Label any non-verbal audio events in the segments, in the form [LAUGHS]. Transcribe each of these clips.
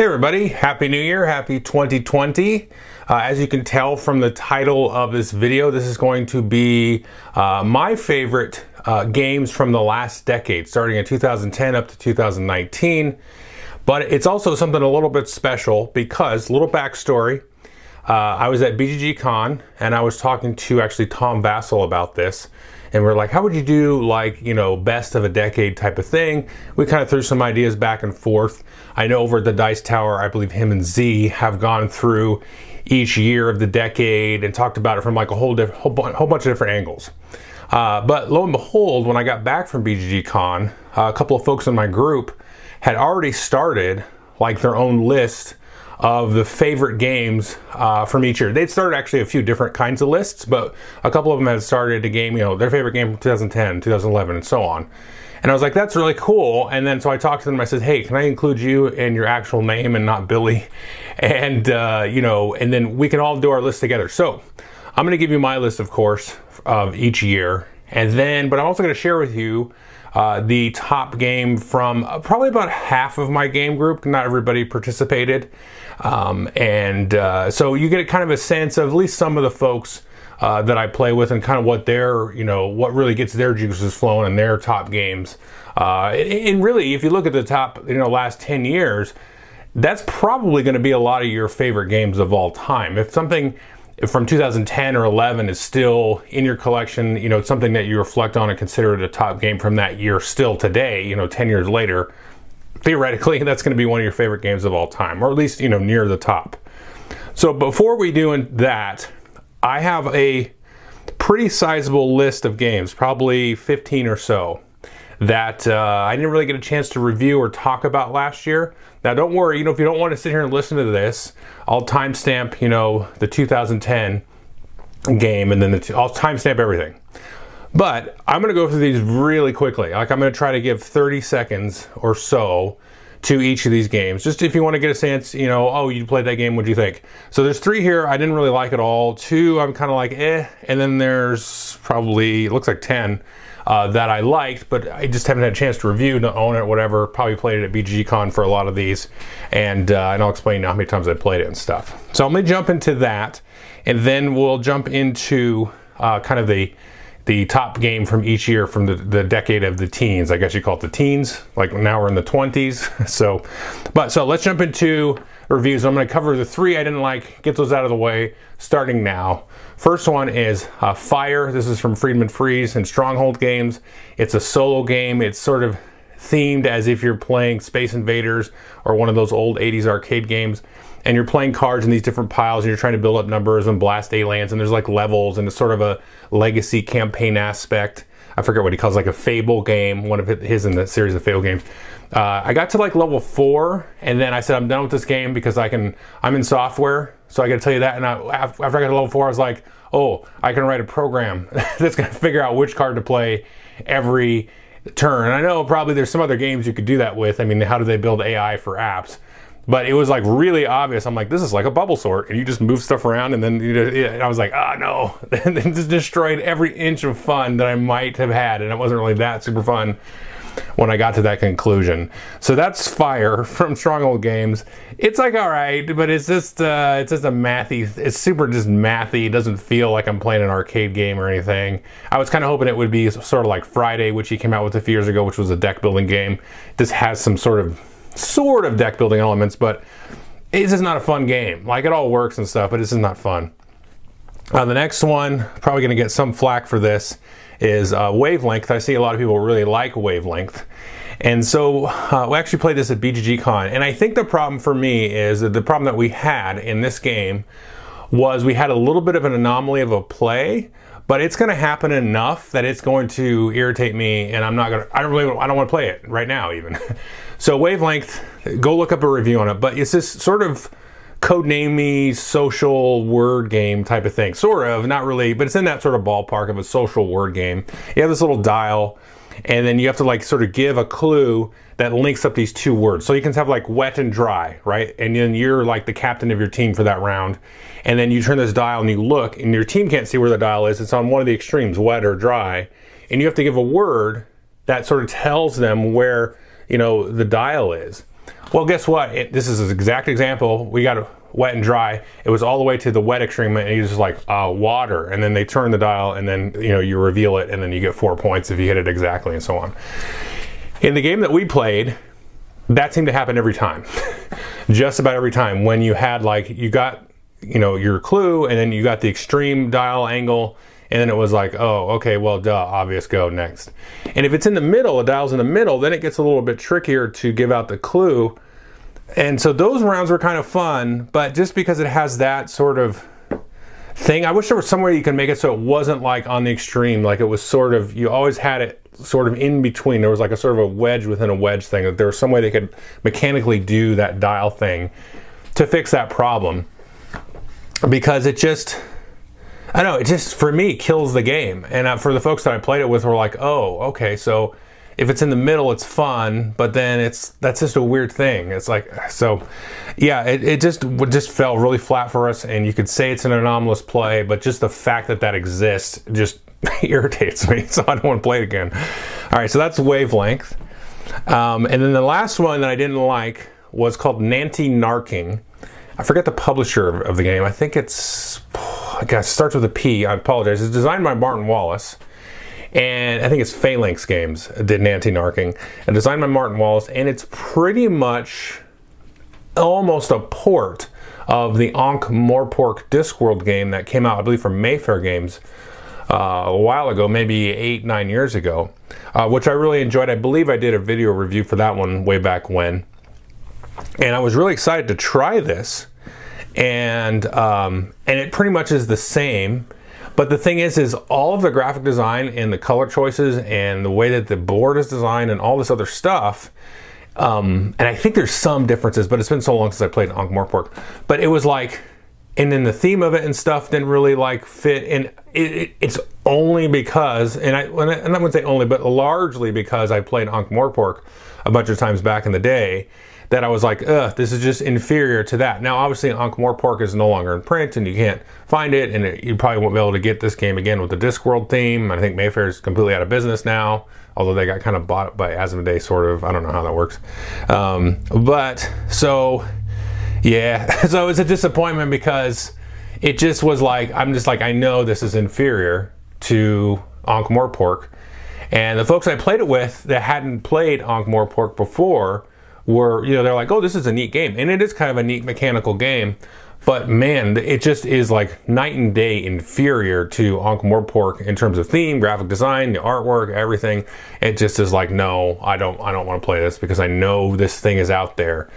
Hey everybody, Happy New Year, Happy 2020. Uh, as you can tell from the title of this video, this is going to be uh, my favorite uh, games from the last decade, starting in 2010 up to 2019. But it's also something a little bit special because, little backstory, uh, I was at BGG Con and I was talking to actually Tom Vasel about this and we're like, how would you do like, you know, best of a decade type of thing? We kind of threw some ideas back and forth. I know over at the Dice Tower, I believe him and Z have gone through each year of the decade and talked about it from like a whole, diff- whole, whole bunch of different angles. Uh, but lo and behold, when I got back from BGG Con, uh, a couple of folks in my group had already started like their own list of the favorite games uh, from each year. They'd started actually a few different kinds of lists, but a couple of them had started a game, you know, their favorite game from 2010, 2011, and so on. And I was like, that's really cool. And then so I talked to them. I said, hey, can I include you in your actual name and not Billy? [LAUGHS] And, uh, you know, and then we can all do our list together. So I'm going to give you my list, of course, of each year. And then, but I'm also going to share with you uh, the top game from uh, probably about half of my game group. Not everybody participated. Um, and uh, so you get a kind of a sense of at least some of the folks uh, that I play with and kind of what their, you know, what really gets their juices flowing in their top games. Uh, and really, if you look at the top, you know, last 10 years, that's probably going to be a lot of your favorite games of all time. If something from 2010 or 11 is still in your collection, you know, it's something that you reflect on and consider it a top game from that year still today, you know, 10 years later, theoretically, that's going to be one of your favorite games of all time, or at least, you know, near the top. So before we do that, I have a pretty sizable list of games, probably 15 or so, that uh, I didn't really get a chance to review or talk about last year. Now, don't worry, you know, if you don't want to sit here and listen to this, I'll timestamp, you know, the 2010 game and then the t- I'll timestamp everything. But I'm going to go through these really quickly. Like I'm going to try to give 30 seconds or so to each of these games. Just if you want to get a sense, you know, oh, you played that game, what do you think? So there's three here I didn't really like at all. Two I'm kind of like eh, and then there's probably it looks like 10 uh, that I liked, but I just haven't had a chance to review, to own it, whatever. Probably played it at BGG Con for a lot of these, and uh, and I'll explain how many times I played it and stuff. So I'm gonna jump into that, and then we'll jump into uh, kind of the the top game from each year from the, the decade of the teens. I guess you call it the teens. Like now we're in the 20s. [LAUGHS] So, but so let's jump into reviews. I'm going to cover the three I didn't like, get those out of the way, starting now. First one is uh, Fire. This is from Friedemann Friese and Stronghold Games. It's a solo game. It's sort of themed as if you're playing Space Invaders or one of those old 80s arcade games and you're playing cards in these different piles and you're trying to build up numbers and blast a lands and there's like levels and it's sort of a legacy campaign aspect. I forget what he calls like a Fable game, one of his in the series of Fable games. Uh, I got to like level four, and then I said I'm done with this game because I can. I'm in software, so I got to tell you that. And I, after I got to level four, I was like, oh, I can write a program [LAUGHS] that's to figure out which card to play every turn. And I know probably there's some other games you could do that with. I mean, how do they build AI for apps? But it was like really obvious. I'm like, this is like a bubble sort, and you just move stuff around, and then you know, and I was like, ah, oh, no, [LAUGHS] and it just destroyed every inch of fun that I might have had, and it wasn't really that super fun when I got to that conclusion. So that's Fire [LAUGHS] from Stronghold Games. It's like all right, but it's just uh, it's just a mathy. It's super just mathy. It doesn't feel like I'm playing an arcade game or anything. I was kind of hoping it would be sort of like Friday, which he came out with a few years ago, which was a deck building game. This has some sort of sort of deck building elements, but it's just not a fun game. Like it all works and stuff, but it's just not fun. Uh, the next one, probably going to get some flack for this, is uh, Wavelength. I see a lot of people really like Wavelength. And so uh, we actually played this at BGG Con. And I think the problem for me is that the problem that we had in this game was we had a little bit of an anomaly of a play but it's going to happen enough that it's going to irritate me and i'm not going to i don't really i don't want to play it right now even [LAUGHS] so wavelength go look up a review on it but it's this sort of codenamey social word game type of thing sort of not really but it's in that sort of ballpark of a social word game you have this little dial and then you have to like sort of give a clue that links up these two words. So you can have like wet and dry, right? And then you're like the captain of your team for that round. And then you turn this dial and you look, and your team can't see where the dial is. It's on one of the extremes, wet or dry. And you have to give a word that sort of tells them where, you know, the dial is. Well, guess what? It, this is an exact example. We got wet and dry. It was all the way to the wet extreme, and was just like uh, water. And then they turn the dial, and then you know you reveal it, and then you get four points if you hit it exactly, and so on. In the game that we played, that seemed to happen every time, [LAUGHS] just about every time. When you had like you got you know your clue, and then you got the extreme dial angle and then it was like, oh, okay, well, duh, obvious, go next. And if it's in the middle, the dial's in the middle, then it gets a little bit trickier to give out the clue. And so those rounds were kind of fun, but just because it has that sort of thing, I wish there was some way you could make it so it wasn't like on the extreme, like it was sort of, you always had it sort of in between. There was like a sort of a wedge within a wedge thing, that there was some way they could mechanically do that dial thing to fix that problem. Because it just, I know it just for me kills the game. And uh, for the folks that I played it with, were like, oh, okay, so if it's in the middle, it's fun, but then it's that's just a weird thing. It's like so, yeah. It, it just just fell really flat for us, and you could say it's an anomalous play, but just the fact that that exists just [LAUGHS] irritates me. So I don't want to play it again. All right, so that's wavelength, um, and then the last one that I didn't like was called Nanty Narking. I forget the publisher of, the game. I think it's I guess it starts with a P. I apologize. It's designed by Martin Wallace. And I think it's Phalanx Games did Nanty Narking. And designed by Martin Wallace. And it's pretty much almost a port of the Ankh Morpork Discworld game that came out, I believe, from Mayfair Games uh, a while ago, maybe eight, nine years ago, uh, which I really enjoyed. I believe I did a video review for that one way back when. And I was really excited to try this and um, and it pretty much is the same. But the thing is, is all of the graphic design and the color choices and the way that the board is designed and all this other stuff. Um, and I think there's some differences, but it's been so long since I played Ankh Morpork. But it was like, and then the theme of it and stuff didn't really like fit. And it, it, it's only because, and I, and I wouldn't say only, but largely because I played Ankh Morpork a bunch of times back in the day that I was like, ugh, this is just inferior to that. Now, obviously, Ankh Morpork is no longer in print and you can't find it, and it, you probably won't be able to get this game again with the Discworld theme. I think Mayfair is completely out of business now, although they got kind of bought by Asmodee, sort of. I don't know how that works. Um, but so, yeah, [LAUGHS] so it's a disappointment because it just was like, I'm just like, I know this is inferior to Ankh Morpork. And the folks I played it with that hadn't played Ankh Morpork before were, you know, they're like, oh, this is a neat game. And it is kind of a neat mechanical game. But man, it just is like night and day inferior to Ankh Morpork in terms of theme, graphic design, the artwork, everything. It just is like, no, I don't, I don't want to play this because I know this thing is out there,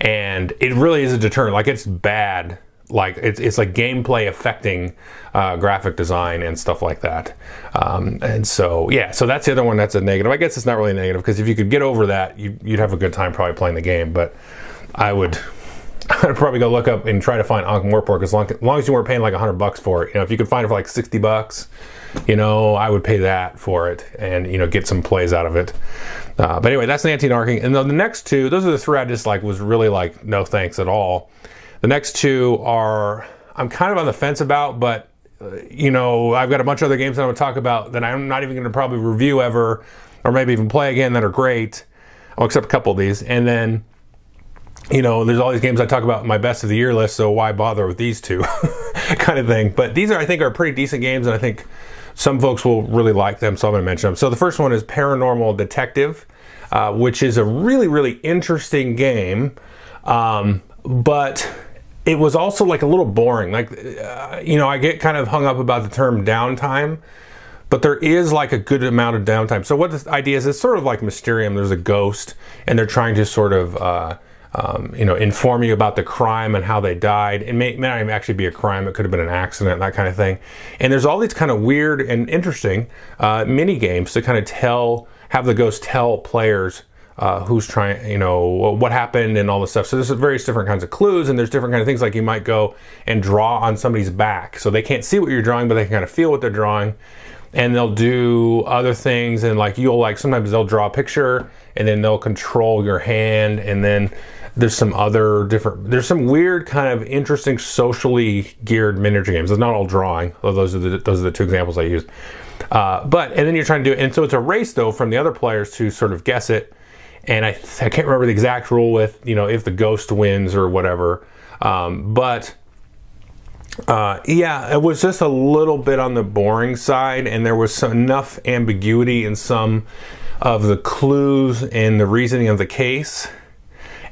and it really is a deterrent. Like it's bad like it's, it's like gameplay affecting uh, graphic design and stuff like that. Um, and so yeah, so that's the other one that's a negative. I guess it's not really negative because if you could get over that, you, would have a good time probably playing the game. But I would. [LAUGHS] I'd probably go look up and try to find Ankh Morpork as long, as long as you weren't paying like hundred bucks for it. You know, if you could find it for like sixty bucks, you know, I would pay that for it and you know get some plays out of it. Uh, but anyway, that's Nanty Narking. And then the next two, those are the three I just like was really like no thanks at all. The next two are I'm kind of on the fence about, but uh, you know, I've got a bunch of other games that I'm going to talk about that I'm not even going to probably review ever, or maybe even play again that are great. I'll accept a couple of these, and then you know, there's all these games I talk about in my best of the year list, so why bother with these two, [LAUGHS] kind of thing. But these are, I think, are pretty decent games, and I think some folks will really like them, so I'm going to mention them. So the first one is Paranormal Detective, uh, which is a really, really interesting game, um, but it was also like a little boring. Like, uh, you know, I get kind of hung up about the term downtime, but there is like a good amount of downtime. So what the idea is, it's sort of like Mysterium. There's a ghost, and they're trying to sort of, uh, um, you know, inform you about the crime and how they died. It may, may not even actually be a crime. It could have been an accident, that kind of thing. And there's all these kind of weird and interesting uh, mini games to kind of tell, have the ghost tell players uh, who's trying, you know, what happened and all this stuff. So there's various different kinds of clues and there's different kind of things like you might go and draw on somebody's back. So they can't see what you're drawing, but they can kind of feel what they're drawing. And they'll do other things and like you'll like sometimes they'll draw a picture and then they'll control your hand and then there's some other different there's some weird kind of interesting socially geared miniature games. It's not all drawing. Those are the those are the two examples I used. Uh, but and then you're trying to do it, and so it's a race though from the other players to sort of guess it and I, I can't remember the exact rule with you know if the ghost wins or whatever. Um, but uh, yeah, it was just a little bit on the boring side, and there was enough ambiguity in some of the clues and the reasoning of the case,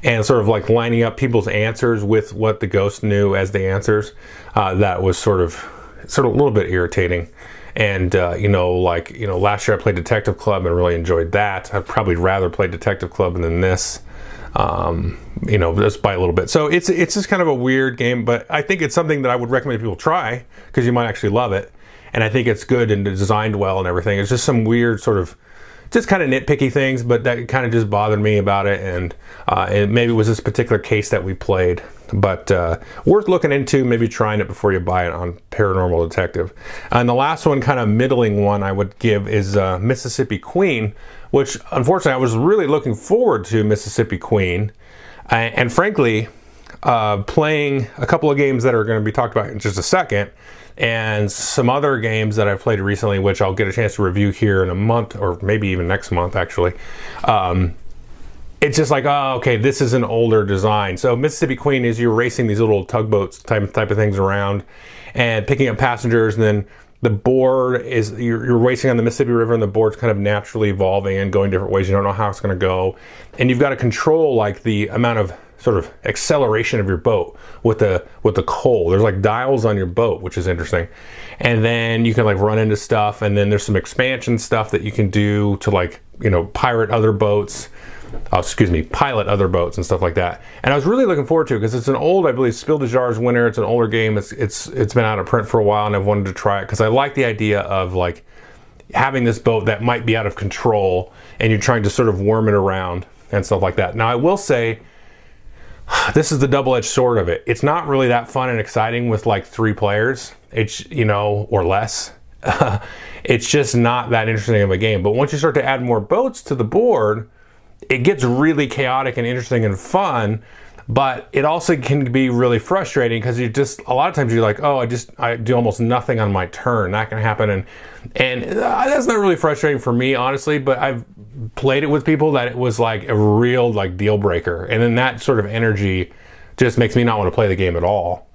and sort of like lining up people's answers with what the ghost knew as the answers. Uh, that was sort of sort of a little bit irritating. And uh, you know, like you know, last year I played Detective Club and really enjoyed that. I'd probably rather play Detective Club than this. Um, you know, just by a little bit. So it's it's just kind of a weird game, but I think it's something that I would recommend people try because you might actually love it. And I think it's good and designed well and everything. It's just some weird sort of just kind of nitpicky things, but that kind of just bothered me about it. And, uh, and maybe it was this particular case that we played, but uh, worth looking into, maybe trying it before you buy it on Paranormal Detective. And the last one, kind of middling one, I would give is uh, Mississippi Queen, which unfortunately I was really looking forward to Mississippi Queen. and frankly, uh, playing a couple of games that are going to be talked about in just a second and some other games that I've played recently, which I'll get a chance to review here in a month or maybe even next month, actually. Um, it's just like, oh, okay, this is an older design. So Mississippi Queen is you're racing these little tugboats type type of things around and picking up passengers, and then the board is you're, you're, racing on the Mississippi River, and the board's kind of naturally evolving and going different ways. You don't know how it's going to go, and you've got to control like the amount of sort of acceleration of your boat with the with the coal. There's like dials on your boat, which is interesting. And then you can like run into stuff and then there's some expansion stuff that you can do to like, you know, pirate other boats. Oh, excuse me, pilot other boats and stuff like that. And I was really looking forward to it because it's an old, I believe, Spiel des Jahres winner. It's an older game. It's it's it's been out of print for a while, and I've wanted to try it because I like the idea of like having this boat that might be out of control, and you're trying to sort of worm it around and stuff like that. Now, I will say this is the double-edged sword of it. It's not really that fun and exciting with like three players. It's you know or less. [LAUGHS] it's just not that interesting of a game. But once you start to add more boats to the board, it gets really chaotic and interesting and fun. But it also can be really frustrating because you just a lot of times you're like, oh, I just I do almost nothing on my turn. That can happen, and and uh, that's not really frustrating for me honestly. But I've played it with people that it was like a real like deal breaker, and then that sort of energy just makes me not want to play the game at all.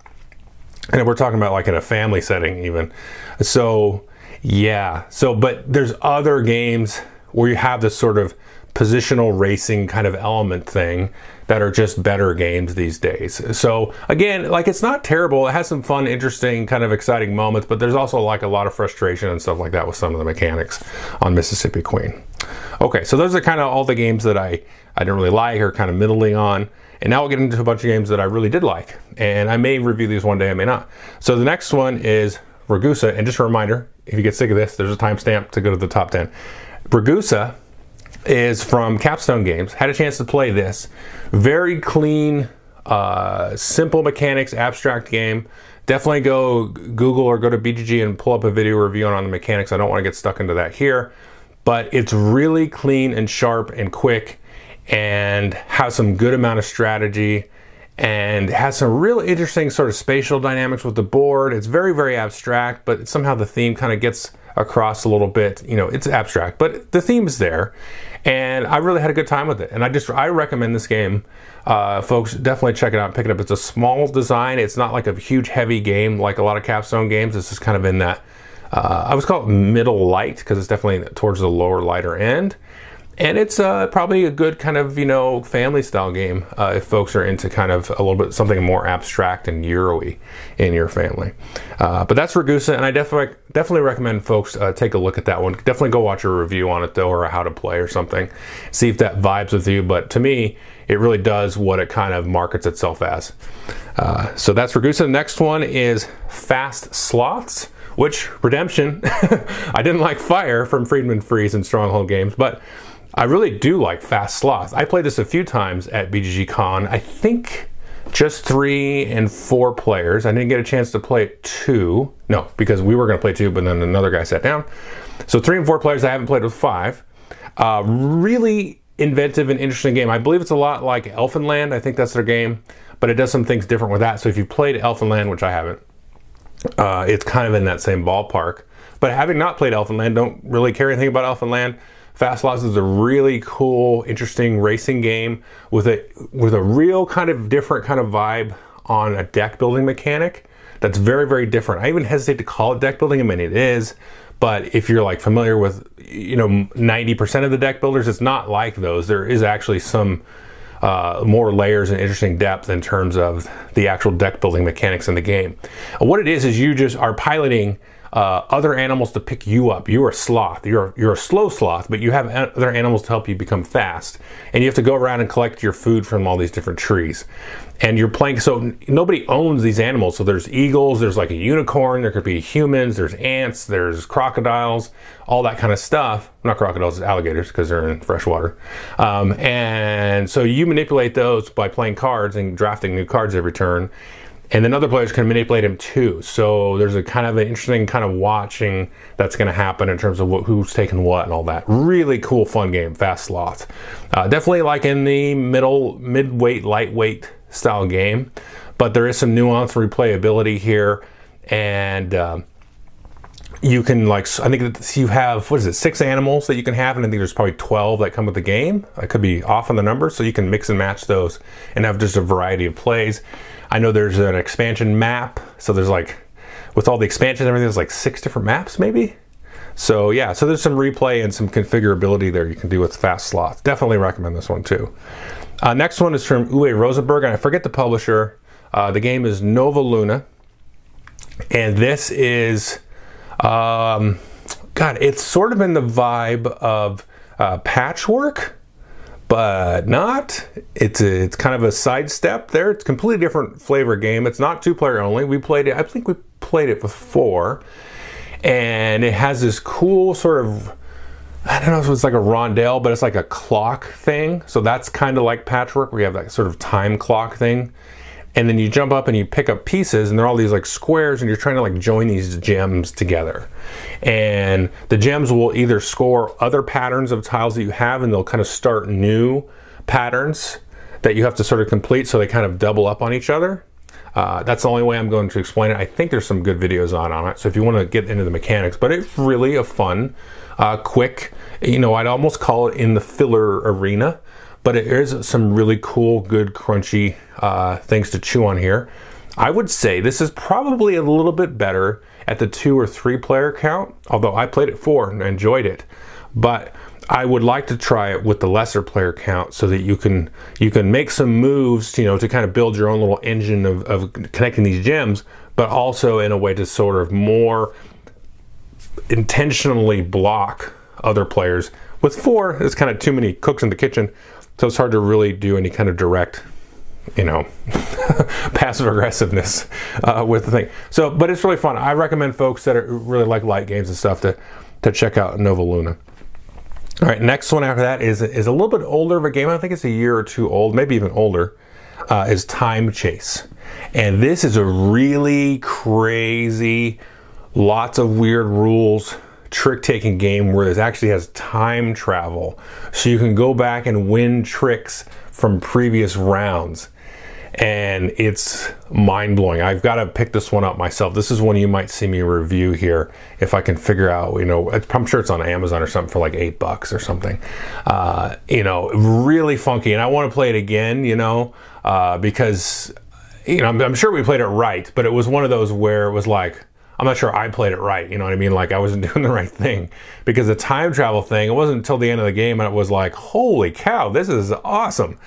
And we're talking about like in a family setting even. So yeah. So but there's other games where you have this sort of positional racing kind of element thing that are just better games these days. So again, like it's not terrible. It has some fun, interesting, kind of exciting moments, but there's also like a lot of frustration and stuff like that with some of the mechanics on Mississippi Queen. Okay, so those are kind of all the games that I, I didn't really like or kind of middling on. And now we'll get into a bunch of games that I really did like. And I may review these one day, I may not. So the next one is Ragusa. And just a reminder, if you get sick of this, there's a timestamp to go to the top 10. Ragusa is from Capstone Games. Had a chance to play this. Very clean, uh, simple mechanics, abstract game. Definitely go Google or go to BGG and pull up a video review on the mechanics. I don't want to get stuck into that here but it's really clean and sharp and quick and has some good amount of strategy and has some real interesting sort of spatial dynamics with the board. It's very, very abstract, but somehow the theme kind of gets across a little bit. You know, it's abstract, but the theme is there. And I really had a good time with it. And I just, I recommend this game. Uh, folks, definitely check it out and pick it up. It's a small design. It's not like a huge, heavy game like a lot of capstone games. It's just kind of in that uh, I was called middle light because it's definitely towards the lower lighter end. And it's uh, probably a good kind of, you know, family style game uh, if folks are into kind of a little bit something more abstract and Euro-y in your family. Uh, but that's Ragusa, and I definitely definitely recommend folks uh, take a look at that one. Definitely go watch a review on it though, or how to play or something. See if that vibes with you. But to me, it really does what it kind of markets itself as. Uh, so that's Ragusa. The next one is Fast Sloths which Redemption, [LAUGHS] I didn't like Fire from Friedemann Friese and Stronghold Games, but I really do like Fast Sloth. I played this a few times at BGG Con. I think just three and four players. I didn't get a chance to play two. No, because we were going to play two, but then another guy sat down. So three and four players. I haven't played with five. Uh, really inventive and interesting game. I believe it's a lot like Elfenland. I think that's their game, but it does some things different with that. So if you've played Elfenland, which I haven't, uh, it's kind of in that same ballpark. But having not played Elfenland, don't really care anything about Elfenland. Fast Sloths is a really cool, interesting racing game with a with a real kind of different kind of vibe on a deck building mechanic that's very very different. I even hesitate to call it deck building. I mean it is, but if you're like familiar with you know 90% of the deck builders, it's not like those. There is actually some uh, more layers and interesting depth in terms of the actual deck building mechanics in the game. What it is is you just are piloting uh, other animals to pick you up. You're a sloth. You're you're a slow sloth, but you have other animals to help you become fast. And you have to go around and collect your food from all these different trees. And you're playing. So nobody owns these animals. So there's eagles. There's like a unicorn. There could be humans. There's ants. There's crocodiles. All that kind of stuff. Not crocodiles, alligators because they're in fresh water. Um, and so you manipulate those by playing cards and drafting new cards every turn and then other players can manipulate him too. So there's a kind of an interesting kind of watching that's going to happen in terms of what, who's taking what and all that. Really cool, fun game, Fast Sloth. Uh, definitely like in the middle, mid-weight, lightweight style game, but there is some nuance replayability here, and. Uh, you can like I think you have what is it six animals that you can have and I think there's probably 12 that come with the game I could be off on the number so you can mix and match those and have just a variety of plays I know there's an expansion map, so there's like with all the expansions and everything, there's like six different maps maybe. So yeah, so there's some replay and some configurability there you can do with Fast Sloth. Definitely recommend this one too. Uh, next one is from Uwe Rosenberg, and I forget the publisher. Uh, the game is Nova Luna, and this is, um, God, it's sort of in the vibe of uh, Patchwork but not. It's a, it's kind of a sidestep there. It's a completely different flavor game. It's not two player only. We played it. I think we played it with four, and it has this cool sort of. I don't know if it's like a rondelle, but it's like a clock thing. So that's kind of like patchwork, you have that sort of time clock thing and then you jump up and you pick up pieces and they're all these like squares and you're trying to like join these gems together and the gems will either score other patterns of tiles that you have and they'll kind of start new patterns that you have to sort of complete so they kind of double up on each other uh, that's the only way I'm going to explain it. I think there's some good videos on on it. So if you want to get into the mechanics, but it's really a fun, uh, quick. You know, I'd almost call it in the filler arena but it is some really cool, good, crunchy uh, things to chew on here. I would say this is probably a little bit better at the two or three player count, although I played it four and enjoyed it. But I would like to try it with the lesser player count so that you can you can make some moves, you know, to kind of build your own little engine of, of connecting these gems, but also in a way to sort of more intentionally block other players. With four, it's kind of too many cooks in the kitchen. So it's hard to really do any kind of direct, you know, [LAUGHS] passive aggressiveness uh, with the thing. So, but it's really fun. I recommend folks that are, really like light games and stuff to to check out Nova Luna. All right, next one after that is is a little bit older of a game. I think it's a year or two old, maybe even older. Uh, is Time Chase, and this is a really crazy, lots of weird rules trick taking game where this actually has time travel. So you can go back and win tricks from previous rounds. And it's mind blowing. I've got to pick this one up myself. This is one you might see me review here if I can figure out, you know, I'm sure it's on Amazon or something for like eight bucks or something. Uh, you know, really funky. And I want to play it again, you know, uh, because, you know, I'm, I'm sure we played it right, but it was one of those where it was like, I'm not sure I played it right. You know what I mean? Like I wasn't [LAUGHS] doing the right thing because the time travel thing. It wasn't until the end of the game and it was like, holy cow, this is awesome.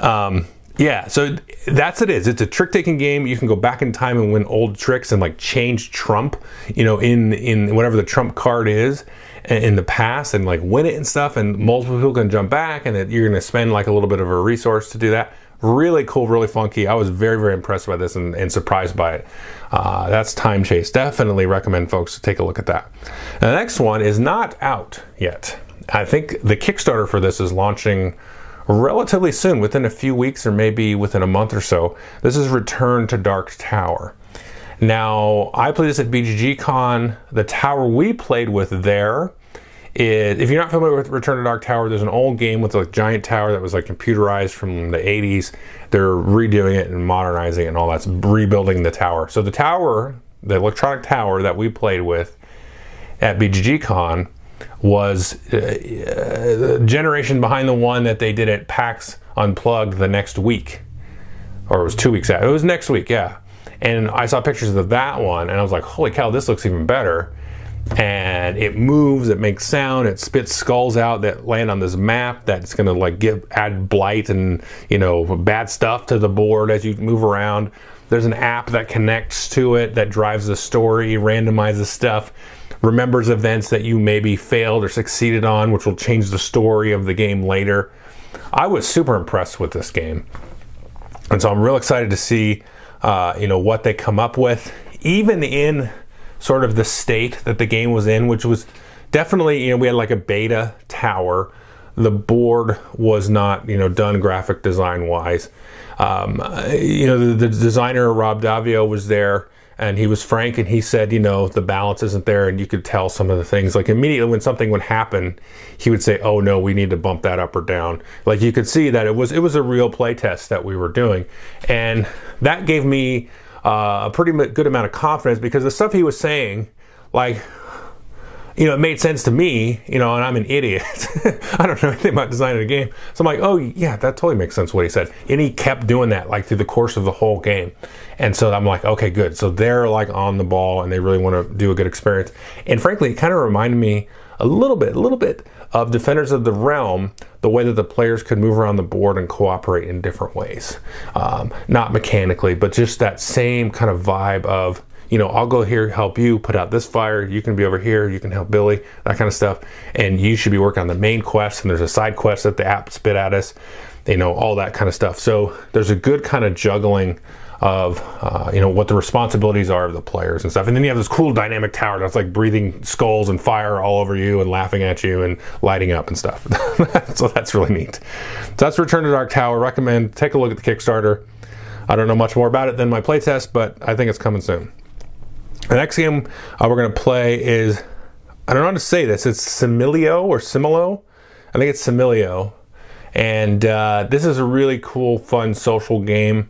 Um, yeah, so that's it is. It's a trick taking game. You can go back in time and win old tricks and like change Trump, you know, in in whatever the Trump card is in the past and like win it and stuff. And multiple people can jump back, and that you're going to spend like a little bit of a resource to do that. Really cool, really funky. I was very, very impressed by this and, and surprised by it. Uh, that's Time Chase. Definitely recommend folks to take a look at that. the next one is not out yet. I think the Kickstarter for this is launching relatively soon, within a few weeks or maybe within a month or so. This is Return to Dark Tower. Now, I played this at BGG Con. The tower we played with there if you're not familiar with Return to Dark Tower, there's an old game with a giant tower that was like computerized from the 80s. They're redoing it and modernizing it and all that's rebuilding the tower. So the tower, the electronic tower that we played with at BGG Con, was uh, generation behind the one that they did at PAX Unplugged the next week, or it was two weeks out. It was next week, yeah. And I saw pictures of that one, and I was like, "Holy cow, this looks even better!" And it moves, it makes sound, it spits skulls out that land on this map that's going to like give add blight and you know bad stuff to the board as you move around. There's an app that connects to it that drives the story, randomizes stuff remembers events that you maybe failed or succeeded on, which will change the story of the game later. I was super impressed with this game, and so I'm real excited to see, uh, you know, what they come up with, even in sort of the state that the game was in, which was definitely, you know, we had like a beta tower. The board was not, you know, done graphic design wise. Um, you know, the, the designer Rob Daviau was there and he was frank and he said you know the balance isn't there and you could tell some of the things like immediately when something would happen he would say oh no we need to bump that up or down like you could see that it was it was a real play test that we were doing and that gave me uh, a pretty good amount of confidence because the stuff he was saying like you know, it made sense to me, you know, and I'm an idiot. [LAUGHS] I don't know anything about designing a game. So I'm like, oh, yeah, that totally makes sense what he said. And he kept doing that like through the course of the whole game. And so I'm like, okay, good. So they're like on the ball and they really want to do a good experience. And frankly, it kind of reminded me a little bit, a little bit of Defenders of the Realm, the way that the players could move around the board and cooperate in different ways. Um, not mechanically, but just that same kind of vibe of, you know, I'll go here, help you put out this fire. You can be over here. You can help Billy, that kind of stuff. And you should be working on the main quest. And there's a side quest that the app spit at us. You know, all that kind of stuff. So there's a good kind of juggling of uh, you know what the responsibilities are of the players and stuff. And then you have this cool dynamic tower that's like breathing skulls and fire all over you and laughing at you and lighting up and stuff. [LAUGHS] so that's really neat. So that's Return to Dark Tower. Recommend take a look at the Kickstarter. I don't know much more about it than my playtest, but I think it's coming soon. The next game uh, we're going to play is, I don't know how to say this, it's Similio or Similo. I think it's Similio. And uh, this is a really cool, fun social game.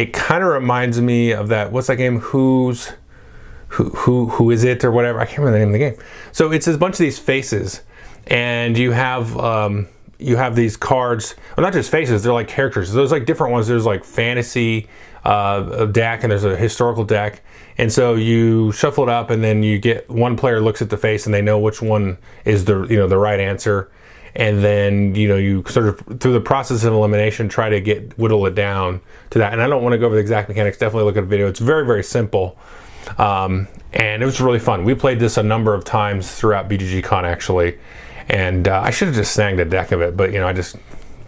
It kind of reminds me of that, what's that game? Who's, who, who, who is it or whatever? I can't remember the name of the game. So it's a bunch of these faces, and you have, um, you have these cards, well, not just faces, they're like characters. There's like different ones. There's like fantasy uh, deck and there's a historical deck. And so you shuffle it up and then you get one player looks at the face and they know which one is the, you know, the right answer. And then, you know, you sort of through the process of elimination try to get whittle it down to that. And I don't want to go over the exact mechanics. Definitely look at a video. It's very, very simple. Um, and it was really fun. We played this a number of times throughout BGG Con actually and uh, I should have just snagged a deck of it, but you know, I just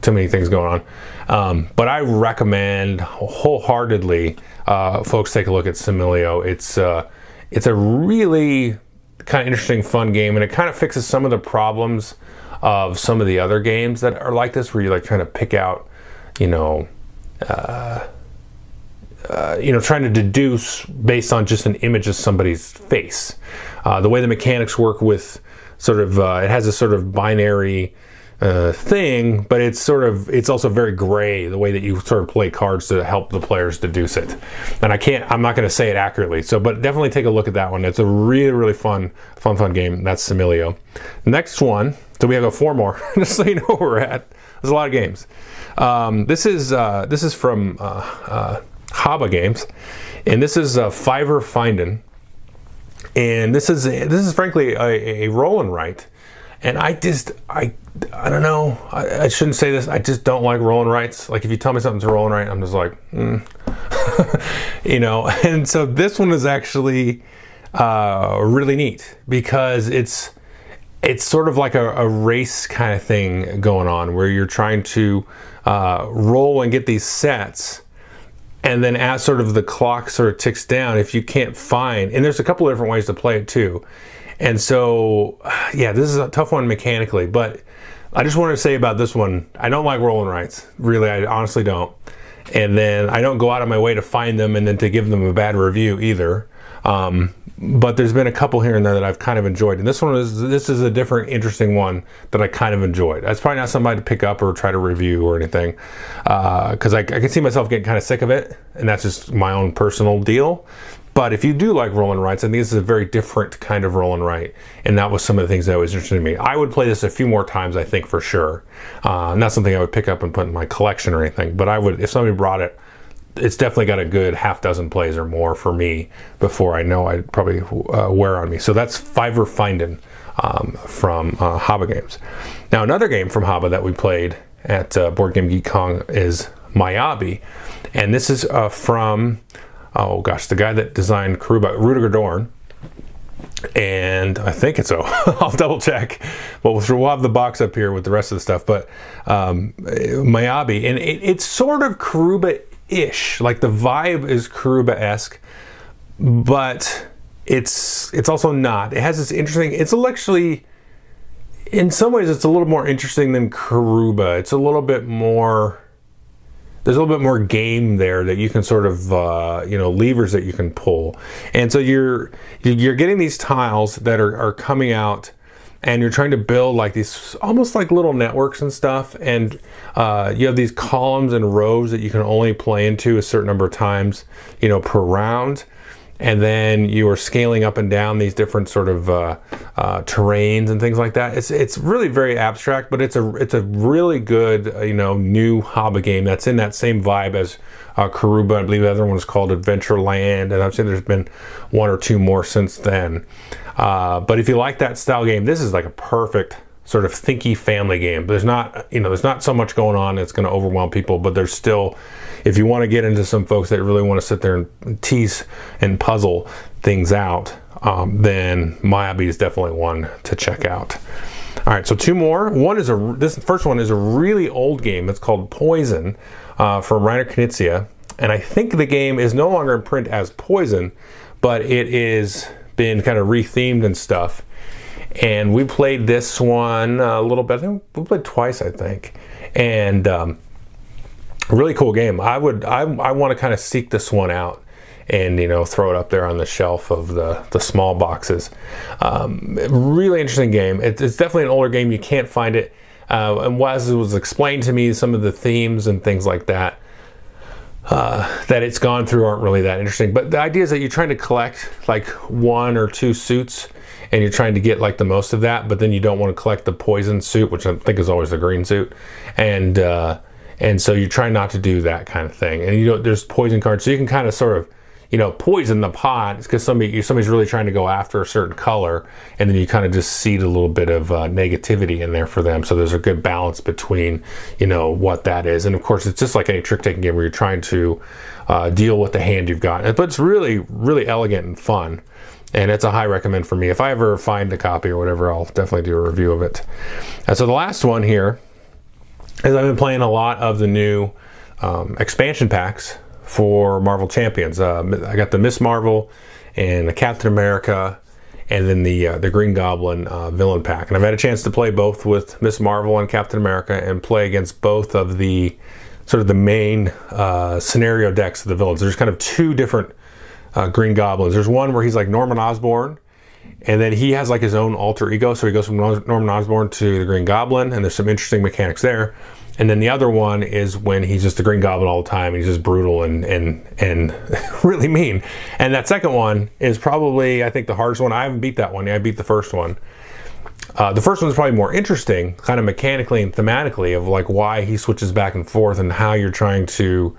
too many things going on. Um, but I recommend wholeheartedly uh, folks take a look at Similio. It's uh, it's a really kind of interesting, fun game, and it kind of fixes some of the problems of some of the other games that are like this, where you're like trying to pick out, you know. Uh, uh, you know, trying to deduce based on just an image of somebody's face. Uh, the way the mechanics work with sort of uh, it has a sort of binary uh, thing, but it's sort of it's also very gray the way that you sort of play cards to help the players deduce it. And I can't I'm not going to say it accurately. So, but definitely take a look at that one. It's a really really fun fun fun game. That's Similio. Next one. So we have a four more, [LAUGHS] just so you know where we're at. There's a lot of games. Um, this is uh, this is from uh, uh Haba Games, and this is uh, Fiver Findin' and this is this is frankly a, a roll and write and I just I I don't know I, I, shouldn't say this I just don't like rolling rights. like if you tell me something's a roll and I'm just like mm. [LAUGHS] you know [LAUGHS] and so this one is actually uh, really neat because it's it's sort of like a, a, race kind of thing going on where you're trying to uh, roll and get these sets and then as sort of the clock sort of ticks down if you can't find and there's a couple of different ways to play it too and so [SIGHS] yeah this is a tough one mechanically but i just wanted to say about this one i don't like rolling rights. Really i honestly don't. And then i don't go out of my way to find them and then to give them a bad review either. Um, but there's been a couple here and there that I've kind of enjoyed, and this one is this is a different, interesting one that I kind of enjoyed. That's probably not somebody to pick up or try to review or anything, because uh, I, I can see myself getting kind of sick of it, and that's just my own personal deal. But if you do like roll and writes, I think this is a very different kind of roll and write, and that was some of the things that was interesting to me. I would play this a few more times, I think for sure. Uh, not something I would pick up and put in my collection or anything, but I would if somebody brought it. It's definitely got a good half dozen plays or more for me before I know I'd probably uh, wear on me. So that's Fiver Findin um, from uh, Haba Games. Now another game from Haba that we played at uh, Board Game Geek Con is Miyabi, and this is uh, from oh gosh, the guy that designed Karuba, Rudiger Dorn. And I think it's [LAUGHS] oh, I'll double check. We'll, we'll have the box up here with the rest of the stuff. But um, Miyabi, and it, it's sort of Karuba ish. Like the vibe is Karuba esque, but it's it's also not. It has this interesting. It's actually, in some ways, it's a little more interesting than Karuba. It's a little bit more there's a little bit more game there that you can sort of uh, you know levers that you can pull. And so you're you're getting these tiles that are, are coming out and you're trying to build like these almost like little networks and stuff. And uh, you have these columns and rows that you can only play into a certain number of times you know per round and then you are scaling up and down these different sort of uh, uh, terrains and things like that. It's it's really very abstract, but it's a it's a really good uh, you know new Haba game that's in that same vibe as uh, Karuba. I believe the other one is called Adventureland, and I've seen there's been one or two more since then. Uh, but if you like that style game, this is like a perfect sort of thinky family game. There's not, you know, there's not so much going on that's going to overwhelm people, but there's still, if you want to get into some folks that really want to sit there and tease and puzzle things out, um, then Miyabi is definitely one to check out. All right, so two more. One is a this first one is a really old game. It's called Poison uh, from Reiner Knizia, and I think the game is no longer in print as Poison, but it is been kind of rethemed and stuff and we played this one a little bit. we played twice, I think, and um, really cool game. I would I, I want to kind of seek this one out and you know throw it up there on the shelf of the the small boxes. Um, really interesting game. It, it's definitely an older game. You can't find it. Uh, and as it was explained to me, some of the themes and things like that. Uh, that it's gone through aren't really that interesting. But the idea is that you're trying to collect like one or two suits and you're trying to get like the most of that, but then you don't want to collect the poison suit, which I think is always the green suit, and uh, and so you're trying not to do that kind of thing. And you know, there's poison cards, so you can kind of sort of you know poison the pot because somebody somebody's really trying to go after a certain color, and then you kind of just seed a little bit of uh, negativity in there for them. So there's a good balance between you know what that is, and of course it's just like any trick taking game where you're trying to uh, deal with the hand you've got, but it's really really elegant and fun and it's a high recommend for me. If I ever find a copy or whatever, I'll definitely do a review of it. And so the last one here is I've been playing a lot of the new um, expansion packs for Marvel Champions. Uh, I got the Miss Marvel and the Captain America, and then the uh, the Green Goblin uh, villain pack. And I've had a chance to play both with Miss Marvel and Captain America, and play against both of the sort of the main uh, scenario decks of the villains. There's kind of two different uh, Green Goblins. There's one where he's like Norman Osborn, and then he has like his own alter ego. So he goes from Norman Osborn to the Green Goblin, and there's some interesting mechanics there. And then the other one is when he's just the Green Goblin all the time. He's just brutal and and and [LAUGHS] really mean. And that second one is probably I think the hardest one. I haven't beat that one. I beat the first one. Uh, the first one is probably more interesting, kind of mechanically and thematically, of like why he switches back and forth and how you're trying to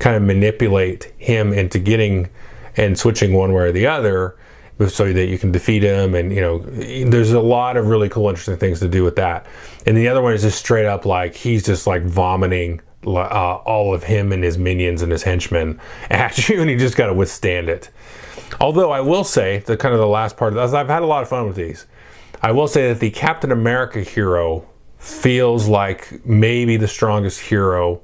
kind of manipulate him into getting and switching one way or the other so that you can defeat him and you know there's a lot of really cool interesting things to do with that. And the other one is just straight up like he's just like vomiting uh, all of him and his minions and his henchmen [LAUGHS] at you and you just got to withstand it. Although i will say the kind of the last part of this i've had a lot of fun with these. I will say that the captain america hero feels like maybe the strongest hero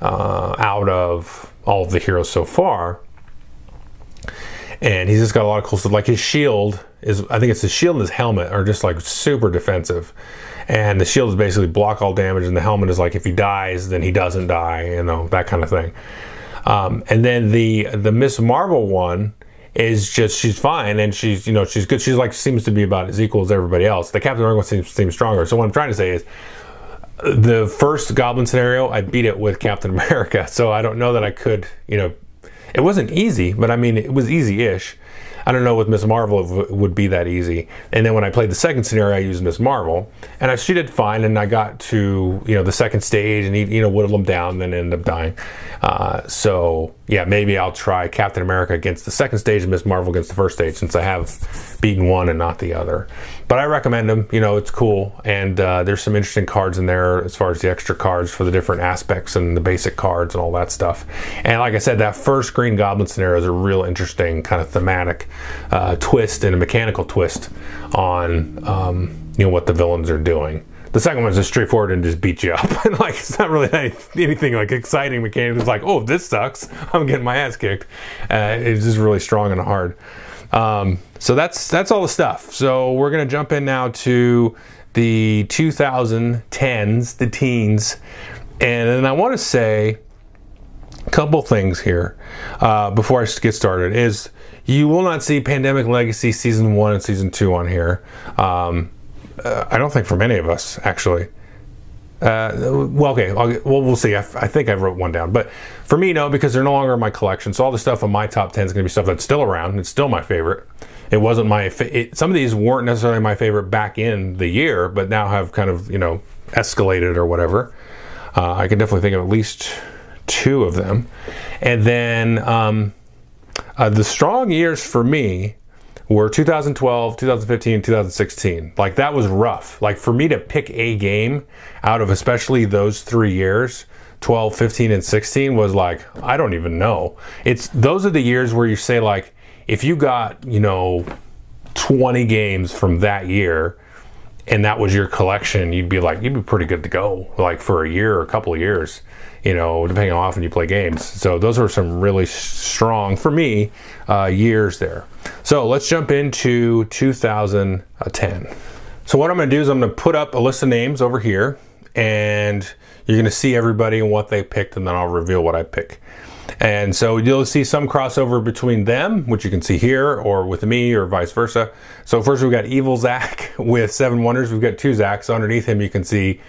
uh, out of all of the heroes so far and he's just got a lot of cool stuff. Like his shield is, I think it's his shield and his helmet are just like super defensive. And the shield is basically block all damage, and the helmet is like if he dies, then he doesn't die, you know, that kind of thing. Um, and then the the Miss Marvel one is just she's fine and she's you know she's good. She's like seems to be about as equal as everybody else. The Captain America seems seems stronger. So what I'm trying to say is the first Goblin scenario, I beat it with Captain [LAUGHS] America. So I don't know that I could you know It wasn't easy, but I mean, it was easy ish. I don't know with Miss Marvel it would be that easy. And then when I played the second scenario, I used Miss Marvel, and I she did fine. And I got to you know the second stage and you know whittled them down, and then ended up dying. Uh, so yeah, maybe I'll try Captain America against the second stage and Miss Marvel against the first stage since I have beaten one and not the other. But I recommend them. You know, it's cool, and uh, there's some interesting cards in there as far as the extra cards for the different aspects and the basic cards and all that stuff. And like I said, that first Green Goblin scenario is a real interesting kind of thematic uh, twist and a mechanical twist on um, you know what the villains are doing. The second one's just straightforward and just beat you up. [LAUGHS] and like it's not really anything like exciting mechanics. It's like, oh, this sucks. I'm getting my ass kicked. Uh, it's just really strong and hard. Um, so that's that's all the stuff. So we're gonna jump in now to the 2010s, the teens, and then I want to say a couple things here uh, before I get started. Is you will not see Pandemic Legacy season one and season two on here. Um, uh, I don't think from any of us actually. Uh, well, okay. I'll, well, we'll see. I, I, think I wrote one down, but for me, no, because they're no longer in my collection. So all the stuff on my top ten is going to be stuff that's still around. It's still my favorite. It wasn't my. Fa- it, some of these weren't necessarily my favorite back in the year, but now have kind of you know escalated or whatever. Uh, I can definitely think of at least two of them, and then um, uh, the strong years for me were 2012, 2015, 2016. Like that was rough. Like for me to pick a game out of especially those three years, 12, 15, and 16 was like, I don't even know. It's those are the years where you say, like, if you got, you know, 20 games from that year and that was your collection, you'd be like, you'd be pretty good to go, like for a year or a couple of years you know, depending on how often you play games. So those are some really strong, for me, uh, years there. So let's jump into 2010. So what I'm going to do is I'm going to put up a list of names over here, and you're going to see everybody and what they picked, and then I'll reveal what I pick. And so you'll see some crossover between them, which you can see here, or with me, or vice versa. So first we've got Evil Zach [LAUGHS] with Seven Wonders. We've got two Zachs. Underneath him, you can see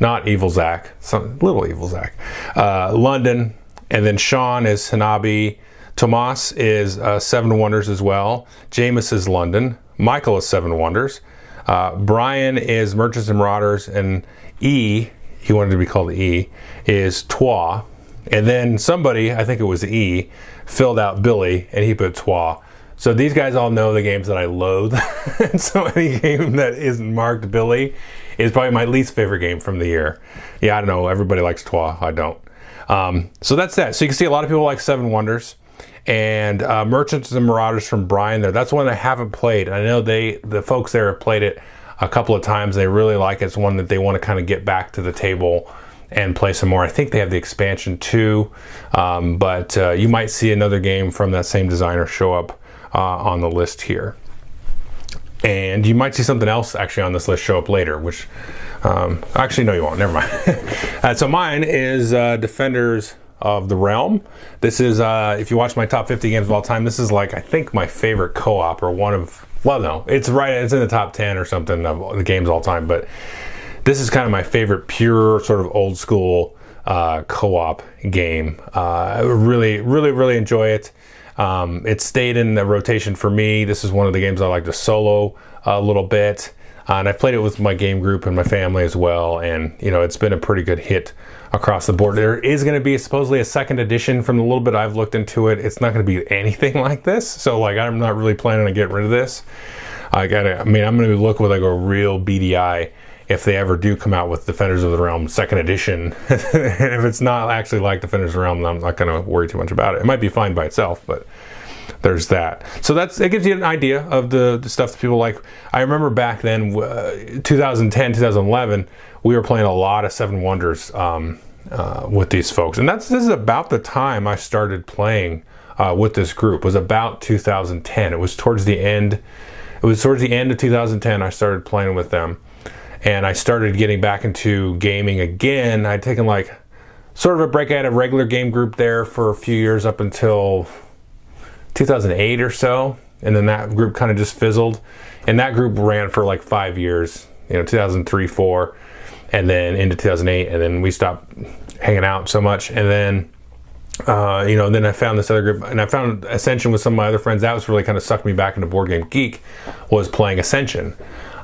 not Evil Zach, some little Evil Zach. Uh, London, and then Sean is Hanabi. Tomas is uh, Seven Wonders as well. Jameis is London. Michael is Seven Wonders. Uh, Brian is Merchants and Marauders, and E, he wanted to be called E, is Troyes. And then somebody, I think it was E, filled out Billy, and he put Troyes. So these guys all know the games that I loathe. [LAUGHS] so any game that isn't marked Billy is probably my least favorite game from the year. Yeah, I don't know. Everybody likes Troyes. I don't. Um, so that's that. So you can see a lot of people like Seven Wonders and uh, Merchants and Marauders from Brian there. That's one I haven't played. I know they the folks there have played it a couple of times. They really like it. It's one that they want to kind of get back to the table and play some more. I think they have the expansion too, um, but uh, you might see another game from that same designer show up uh, on the list here and you might see something else actually on this list show up later, which um, actually no, you won't. Never mind. [LAUGHS] uh, so mine is uh, Defenders of the Realm. This is uh, if you watch my top 50 games of all time, this is like I think my favorite co-op or one of well, no, it's right. It's in the top 10 or something of the games all time, but this is kind of my favorite pure sort of old school uh, co-op game. Uh, really, really, really enjoy it. Um, it stayed in the rotation for me. This is one of the games I like to solo a little bit. Uh, and I've played it with my game group and my family as well. And, you know, it's been a pretty good hit across the board. There is going to be supposedly a second edition from the little bit I've looked into it. It's not going to be [LAUGHS] anything like this. So, like, I'm not really planning on getting rid of this. I got to, I mean, I'm going to look with like a real BDI if they ever do come out with Defenders of the Realm second edition. [LAUGHS] if it's not actually like Defenders of the Realm, I'm not going to worry too much about it. It might be fine by itself, but there's that. So that's it gives you an idea of the, the stuff that people like. I remember back then, uh, 2010, 2011, we were playing a lot of Seven Wonders um, uh, with these folks, and that's this is about the time I started playing uh, with this group. Was about 2010. It was towards the end. It was towards the end of 2010. I started playing with them and I started getting back into gaming again. I'd taken like sort of a break. I had a regular game group there for a few years up until 2008 or so, and then that group kind of just fizzled. And that group ran for like five years, you know, 2003, four, and then into 2008, and then we stopped hanging out so much. And then uh, you know, then I found this other group, and I found Ascension with some of my other friends. That was really kind of sucked me back into Board Game Geek. Was playing Ascension.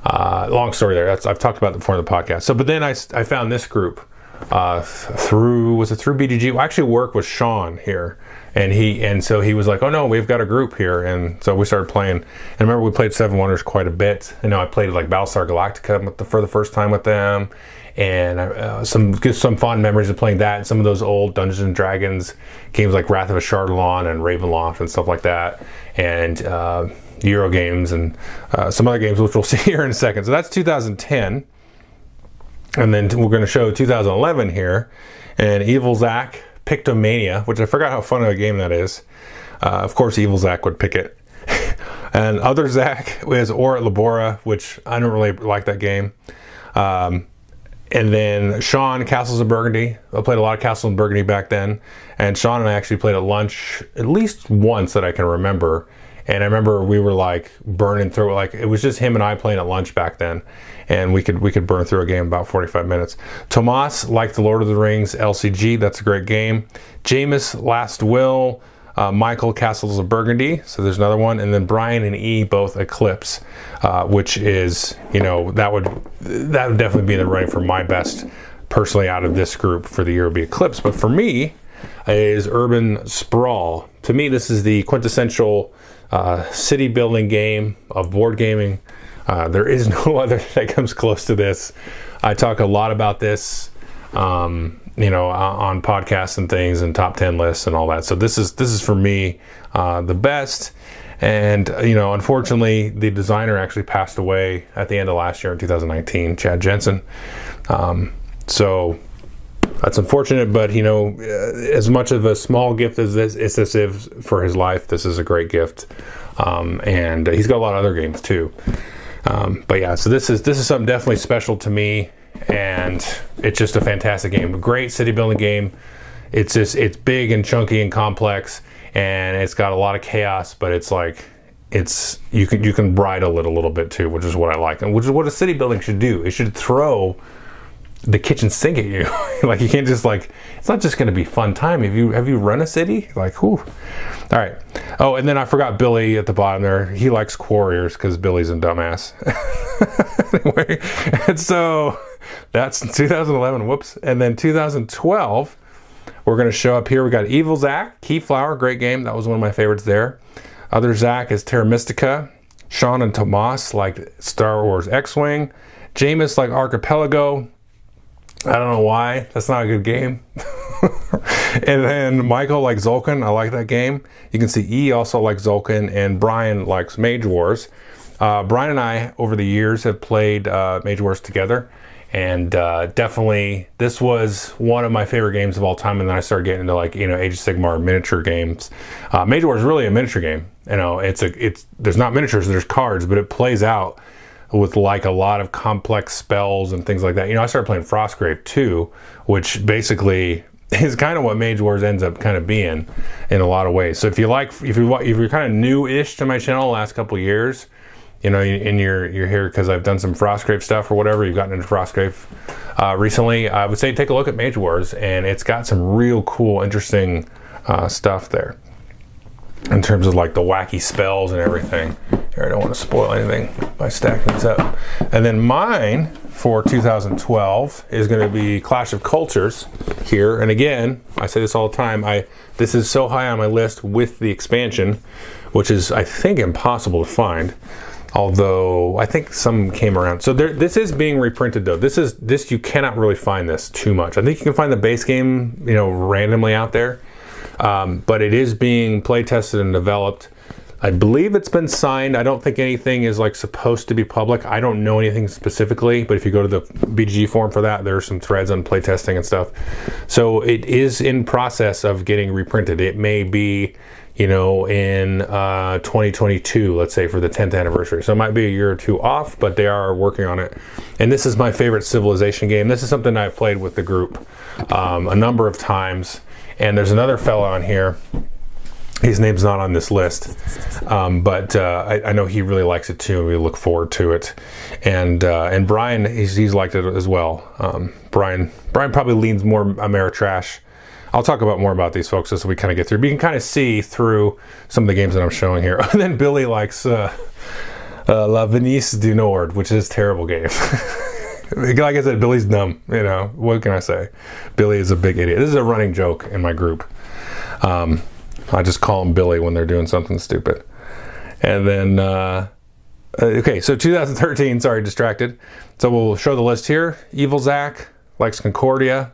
Uh, long story there. That's, I've talked about it before in the podcast. So, but then I, I found this group uh, through was it through BGG? I actually work with Sean here, and he and so he was like, "Oh no, we've got a group here," and so we started playing. And I remember we played Seven Wonders quite a bit. I know I played like Battlestar Galactica for the first time with them, and uh, some some fond memories of playing that and some of those old Dungeons and Dragons games like Wrath of Ashardalon and Ravenloft and stuff like that, and uh, Euro games and uh, some other games which we'll [LAUGHS] see here in a second. So that's 2010 and then we're going to show 2011 here, and Evil Zack Pictomania, which I forgot how fun of a game that is. Uh, of course, Evil Zack would pick it. [LAUGHS] and other Zack is Ora Labora, which I don't really like that game. Um, and then Sean Castles of Burgundy. I played a lot of Castles of Burgundy back then, and Sean and I actually played at lunch at least once that I can remember. And I remember we were like burning through. Like it was just him and I playing at lunch back then and we could we could burn through a game about 45 minutes. Tomas, like the Lord of the Rings LCG, that's a great game. Jameis, Last Will. Uh, Michael Castles of Burgundy, so there's another one, and then Brian and E both Eclipse, uh, which is you know that would that would definitely be in the running for my best personally out of this group for the year would be Eclipse, but for me is Urban Sprawl. To me, this is the quintessential uh, city building game of board gaming. Uh, there is [LAUGHS] no other that comes close to this. I talk a lot about this, um, you know, on podcasts and things and top ten lists and all that. So this is this is for me uh, the best. And you know, unfortunately, the designer actually passed away at the end of last year in 2019, Chad Jensen. Um, so that's unfortunate, but you know, uh, as much of a small gift as this, is this is for his life, this is a great gift. Um, and he's got a lot of other games too. Um, but yeah, so this is this is something definitely special to me, and it's just a fantastic game. A great city building game. It's just it's big and chunky and complex, and it's got a lot of chaos, but it's like it's you can you can bridle it a little bit too, which is what I like, and which is what a city building should do. It should throw the kitchen sink at you. [LAUGHS] like you can't just like it's not just to be fun time. Have you have you run a city? Like whoo. All right. Oh, and then I forgot Billy at the bottom there. He likes Quarriors because Billy's a dumbass. [LAUGHS] anyway, and so that's 2011. Whoops. And then 2012, we're to show up here. We got Evil Zack, Keyflower, great game. That was one of my favorites there. Other Zack is Terra Mystica. Sean and Tomas like Star Wars X-Wing. Jameis like Archipelago. I don't know why. That's not a good game. [LAUGHS] and then Michael likes Tzolk'in. I like that game. You can see E also likes Tzolk'in, and Brian likes Mage Wars. Uh, Brian and I, over the years, have played uh, Mage Wars together, and uh, definitely this was one of my favorite games of all time. And then I started getting into like you know Age of Sigmar miniature games. Uh, Mage Wars is really a miniature game. You know, it's a it's there's not miniatures, there's cards, but it plays out with like a lot of complex spells and things like that. You know, I started playing Frostgrave too, which basically [LAUGHS] is kind of what Mage Wars ends up kind of being in a lot of ways. So if you like, if you if you're kind of new-ish to my channel the last couple years, you know, and you're you're here because I've done some Frostgrave stuff or whatever, you've gotten into Frostgrave uh, recently, I would say take a look at Mage Wars, and it's got some real cool, interesting uh, stuff there in terms of like the wacky spells and everything. Here, I don't want to spoil anything by stacking these up. And then mine for 2012 is going to be Clash of Cultures here. And again, I say this all the time. I this is so high on my list with the expansion, which is I think impossible to find. Although I think some came around. So there, this is being reprinted though. This is this you cannot really find this too much. I think you can find the base game, you know, randomly out there um, but it is being play tested and developed. I believe it's been signed. I don't think anything is like supposed to be public. I don't know anything specifically, but if you go to the BG forum for that, there are some threads on playtesting and stuff. So it is in process of getting reprinted. It may be, you know, in uh, 2022, let's say for the 10th anniversary. So it might be a year or two off, but they are working on it. And this is my favorite Civilization game. This is something I've played with the group um, a number of times. And there's another fellow on here. His name's not on this list, um, but uh, I, I, know he really likes it too. We look forward to it, and uh, and Brian he's, he's liked it as well. Um, Brian Brian probably leans more Ameritrash I'll talk about more about these folks as we kind of get through. But you can kind of see through some of the games that I'm showing here. [LAUGHS] and then Billy likes uh, uh, La Venise du Nord, which is a terrible game. [LAUGHS] [LAUGHS] like I said, Billy's dumb. You know what can I say? Billy is a big idiot. This is a running joke in my group. Um, I just call him Billy when they're doing something stupid. And then, uh, uh okay, so 2013. Sorry, distracted. So we'll show the list here. Evil Zach likes Concordia.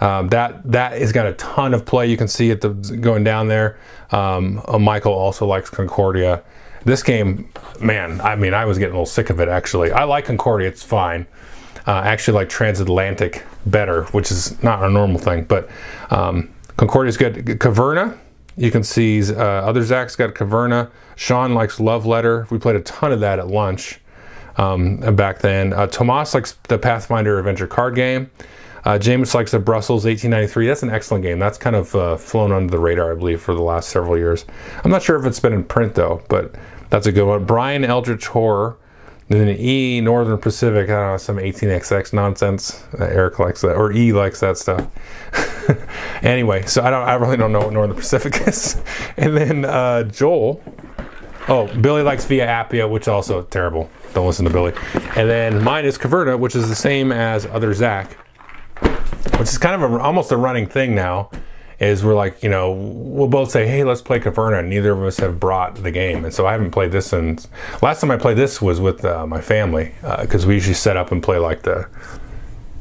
Um, that that has got a ton of play. You can see it the, going down there. Um, uh, Michael also likes Concordia. This game, man, I mean, I was getting a little sick of it actually. I like Concordia; it's fine. Uh, actually like Transatlantic better, which is not a normal thing, but um, Concordia is good. Caverna, you can see uh, other Zach's got Caverna. Sean likes Love Letter. We played a ton of that at lunch um, back then. Uh, Tomas likes the Pathfinder Adventure card game. Uh, James likes the Brussels 1893. That's an excellent game. That's kind of uh, flown under the radar, I believe, for the last several years. I'm not sure if it's been in print though, but that's a good one. Brian Eldritch Horror. Then E Northern Pacific. I don't know some 18xx nonsense. Uh, Eric likes that, or E likes that stuff. [LAUGHS] anyway, so I don't. I really don't know what Northern Pacific [LAUGHS] is. and then uh, Joel. Oh, Billy likes Via Appia, which also terrible. Don't listen to Billy. And then mine is Caverna, which is the same as other Zach which is kind of a, almost a running thing now is we're like, you know, we'll both say, hey, let's play Caverna. Neither of us have brought the game. And so I haven't played this since last time I played this was with uh, my family because uh, we usually set up and play like the,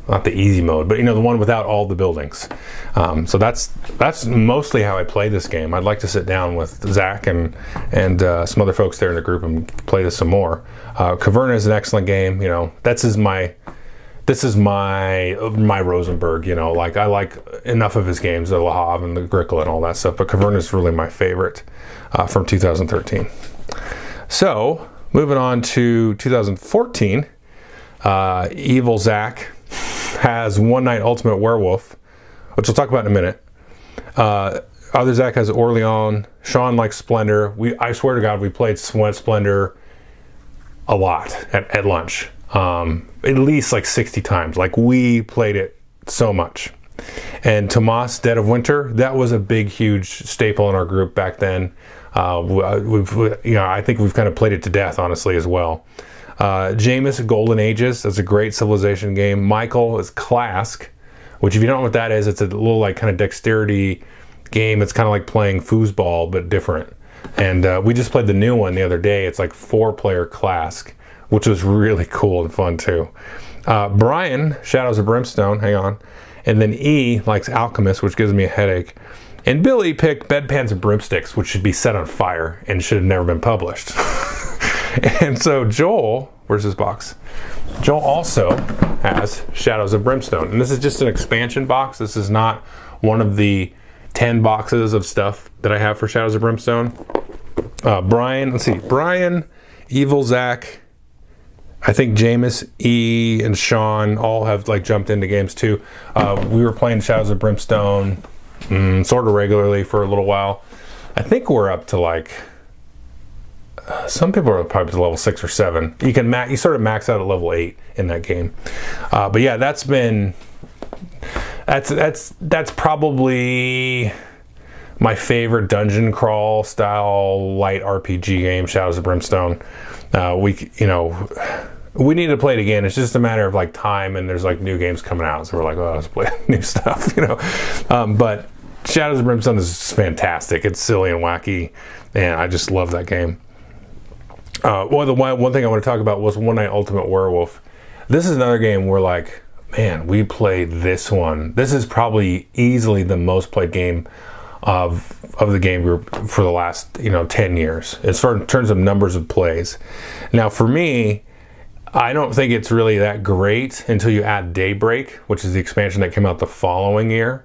not the easy mode, but you know, the one without all the buildings. Um, so that's, that's mostly how I play this game. I'd like to sit down with Zach and, and uh, some other folks there in the group and play this some more. Uh, Caverna is an excellent game. You know, that's is my, this is my my Rosenberg. You know, like I like enough of his games, the Havre and the Grickle and all that stuff. But Caverna is really my favorite uh, from 2013. So moving on to 2014, uh, Evil Zach has One Night Ultimate Werewolf, which we'll talk about in a minute. Uh, other Zach has Orleans. Sean likes Splendor. We I swear to God, we played Splendor a lot at, at lunch um, at least like 60 times. Like we played it so much. And Tomas Dead of Winter, that was a big, huge staple in our group back then. Uh, uh we've, you know, I think we've kind of played it to death, honestly, as well. Uh, Jameis Golden Ages, that's a great civilization game. Michael is Klask, which if you don't know what that is, it's a little like kind of dexterity game. It's kind of like playing foosball, but different. And uh, we just played the new one the other day. It's like four player Klask which was really cool and fun too. Uh, Brian, Shadows of Brimstone, hang on. And then E likes Alchemist, which gives me a headache. And Billy picked Bedpans and Broomsticks, which should be set on fire and should have never been published. [LAUGHS] and so Joel, where's his box? Joel also has Shadows of Brimstone. And this is just an expansion box. This is not one of the 10 boxes of stuff that I have for Shadows of Brimstone. Uh, Brian, let's see, Brian, Evil Zach, I think Jameis, E, and Sean all have like jumped into games too. Uh, we were playing Shadows of Brimstone mm, sort of regularly for a little while. I think we're up to like uh, some people are probably to level six or seven. You can max, you sort of max out at level eight in that game. Uh, but yeah, that's been that's that's that's probably my favorite dungeon crawl style light RPG game, Shadows of Brimstone. Uh, we you know we need to play it again. It's just a matter of like time, and there's like new games coming out, so we're like, oh, let's play [LAUGHS] new stuff, [LAUGHS] you know. Um, but Shadows of Brimstone is fantastic. It's silly and wacky, and I just love that game. Uh, well, the one, one thing I want to talk about was One Night Ultimate Werewolf. This is another game where like, man, we played this one. This is probably easily the most played game of of the game group for the last you know 10 years as far in terms of numbers of plays now for me I don't think it's really that great until you add Daybreak, which is the expansion that came out the following year.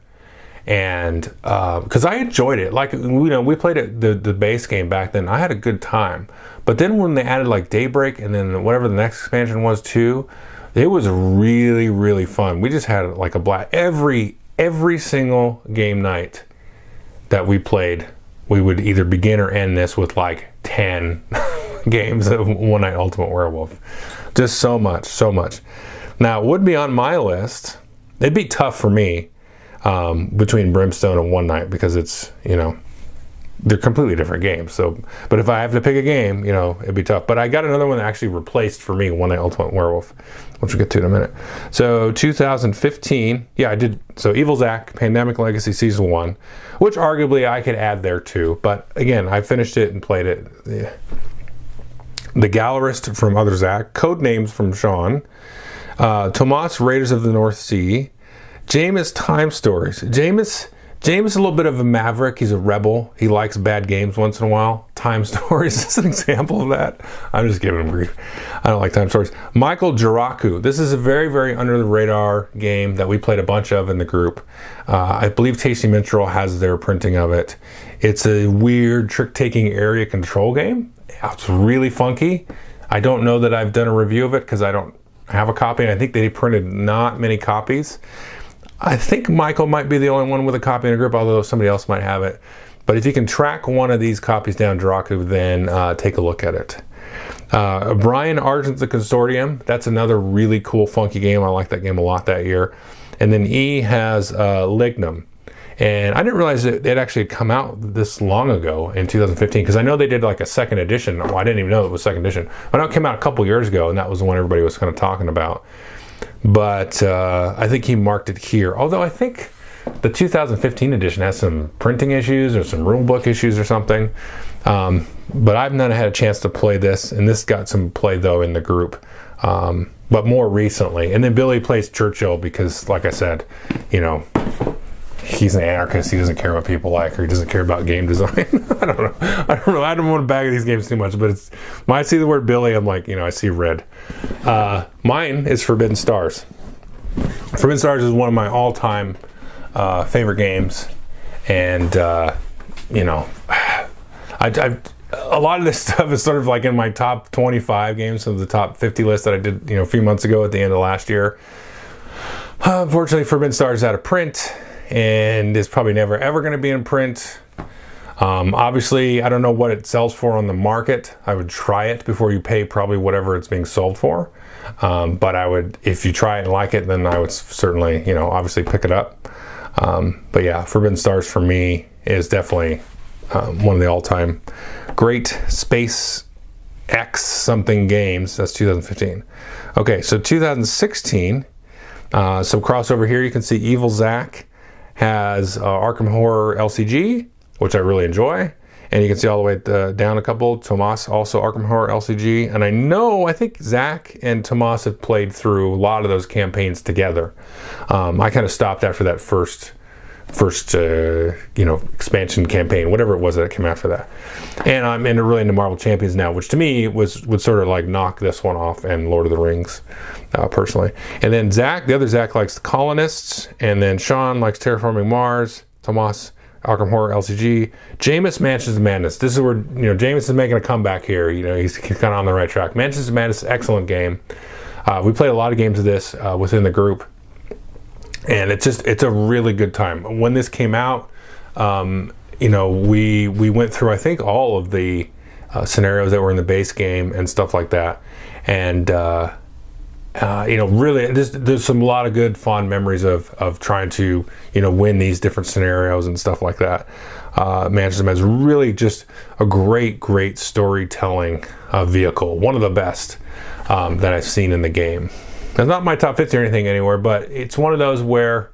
And because uh, I enjoyed it, like you know, we played it the the base game back then. I had a good time, but then when they added like Daybreak and then whatever the next expansion was too, it was really really fun. We just had like a blast every every single game night that we played. We would either begin or end this with like ten [LAUGHS] games of One Night Ultimate Werewolf just so much, so much. Now, it would be on my list. It'd be tough for me. um, between Brimstone and One Night because it's you know they're completely different games. So, but if I have to pick a game, you know, it'd be tough. But I got another one that actually replaced for me One Night Ultimate Werewolf, which we'll get to in a minute. So 2015, yeah, I did. So Evil Zack, Pandemic Legacy Season One, which arguably I could add there too. But again, I finished it and played it. Yeah. The Gallerist from Other Zack, Code Names from Sean, uh, Tomas Raiders of the North Sea, Jameis Time Stories. Jameis James is a little bit of a maverick. He's a rebel. He likes bad games once in a while. Time [LAUGHS] Stories is an example of that. I'm just giving him grief. I don't like Time Stories. Michael Jiraku. This is a very, very under the radar game that we played a bunch of in the group. Uh, I believe Tasty Minstrel has their printing of it. It's a weird trick taking area control game. It's really funky. I don't know that I've done a review of it because I don't have a copy. and I think they printed not many copies. I think Michael might be the only one with a copy in a group, although somebody else might have it. But if you can track one of these copies down, Draku, then uh, take a look at it. Uh, Brian Argent, the Consortium. That's another really cool, funky game. I like that game a lot that year. And then E has uh, Lignum. And I didn't realize it, it actually come out this long ago in 2015 because I know they did like a second edition. I didn't even know it was second edition. I know it came out a couple years ago, and that was the one everybody was kind of talking about but uh, I think he marked it here. Although I think the 2015 edition has some printing issues or some rule book issues or something. Um, but I've not had a chance to play this, and this got some play though in the group. Um, but more recently, and then Billy plays Churchill because, like I said, you know, he's an anarchist. He doesn't care what people like, or he doesn't care about game design. [LAUGHS] I don't know. I don't know. I don't want to bag these games too much, but it's when I see the word Billy, I'm like, you know, I see red. Uh, mine is Forbidden Stars. Forbidden Stars is one of my all-time uh, favorite games, and uh, you know, [SIGHS] I, I've a lot of this [LAUGHS] stuff is sort of like in my top 25 games of the top 50 list that I did, you know, a few months ago at the end of last year. [SIGHS] Unfortunately, Forbidden Stars is out of print and it's probably never ever going to be in print. Um, obviously, I don't know what it sells for on the market. I would try it before you pay probably whatever it's being sold for. Um, but I would, if you try it and like it, then I would certainly, you know, obviously pick it up. Um, but yeah, Forbidden Stars for me is definitely um, one of the all-time great space X something games. That's 2015. Okay, so 2016. Uh, some crossover here. You can see Evil Zack has uh, Arkham Horror LCG, which I really enjoy. And you can see all the way uh, down a couple. Tomas also Arkham Horror LCG. And I know, I think Zach and Tomas have played through a lot of those campaigns together. Um, I kind of stopped after that first first uh, you know expansion campaign, whatever it was that came after that. And I'm into really into Marvel Champions now, which to me was would sort of like knock this one off and Lord of the Rings, uh, personally. And then Zach, the other Zach likes the Colonists, and then Sean likes Terraforming Mars. Tomas. Arkham Horror LCG, Jameis Mansions of Madness. This is where you know Jameis is making a comeback here. You know he's, kind of on the right track. Mansions of Madness, excellent game. Uh, we played a lot of games of this uh, within the group and it's just it's a really good time. When this came out, um, you know, we we went through I think all of the uh, scenarios that were in the base game and stuff like that, and uh, uh, you know, really, there's, there's some a lot of good fond memories of of trying to you know win these different scenarios and stuff like that. Uh, Mansions is really just a great, great storytelling uh, vehicle, one of the best um, that I've seen in the game. It's not my top 50 or anything anywhere, but it's one of those where,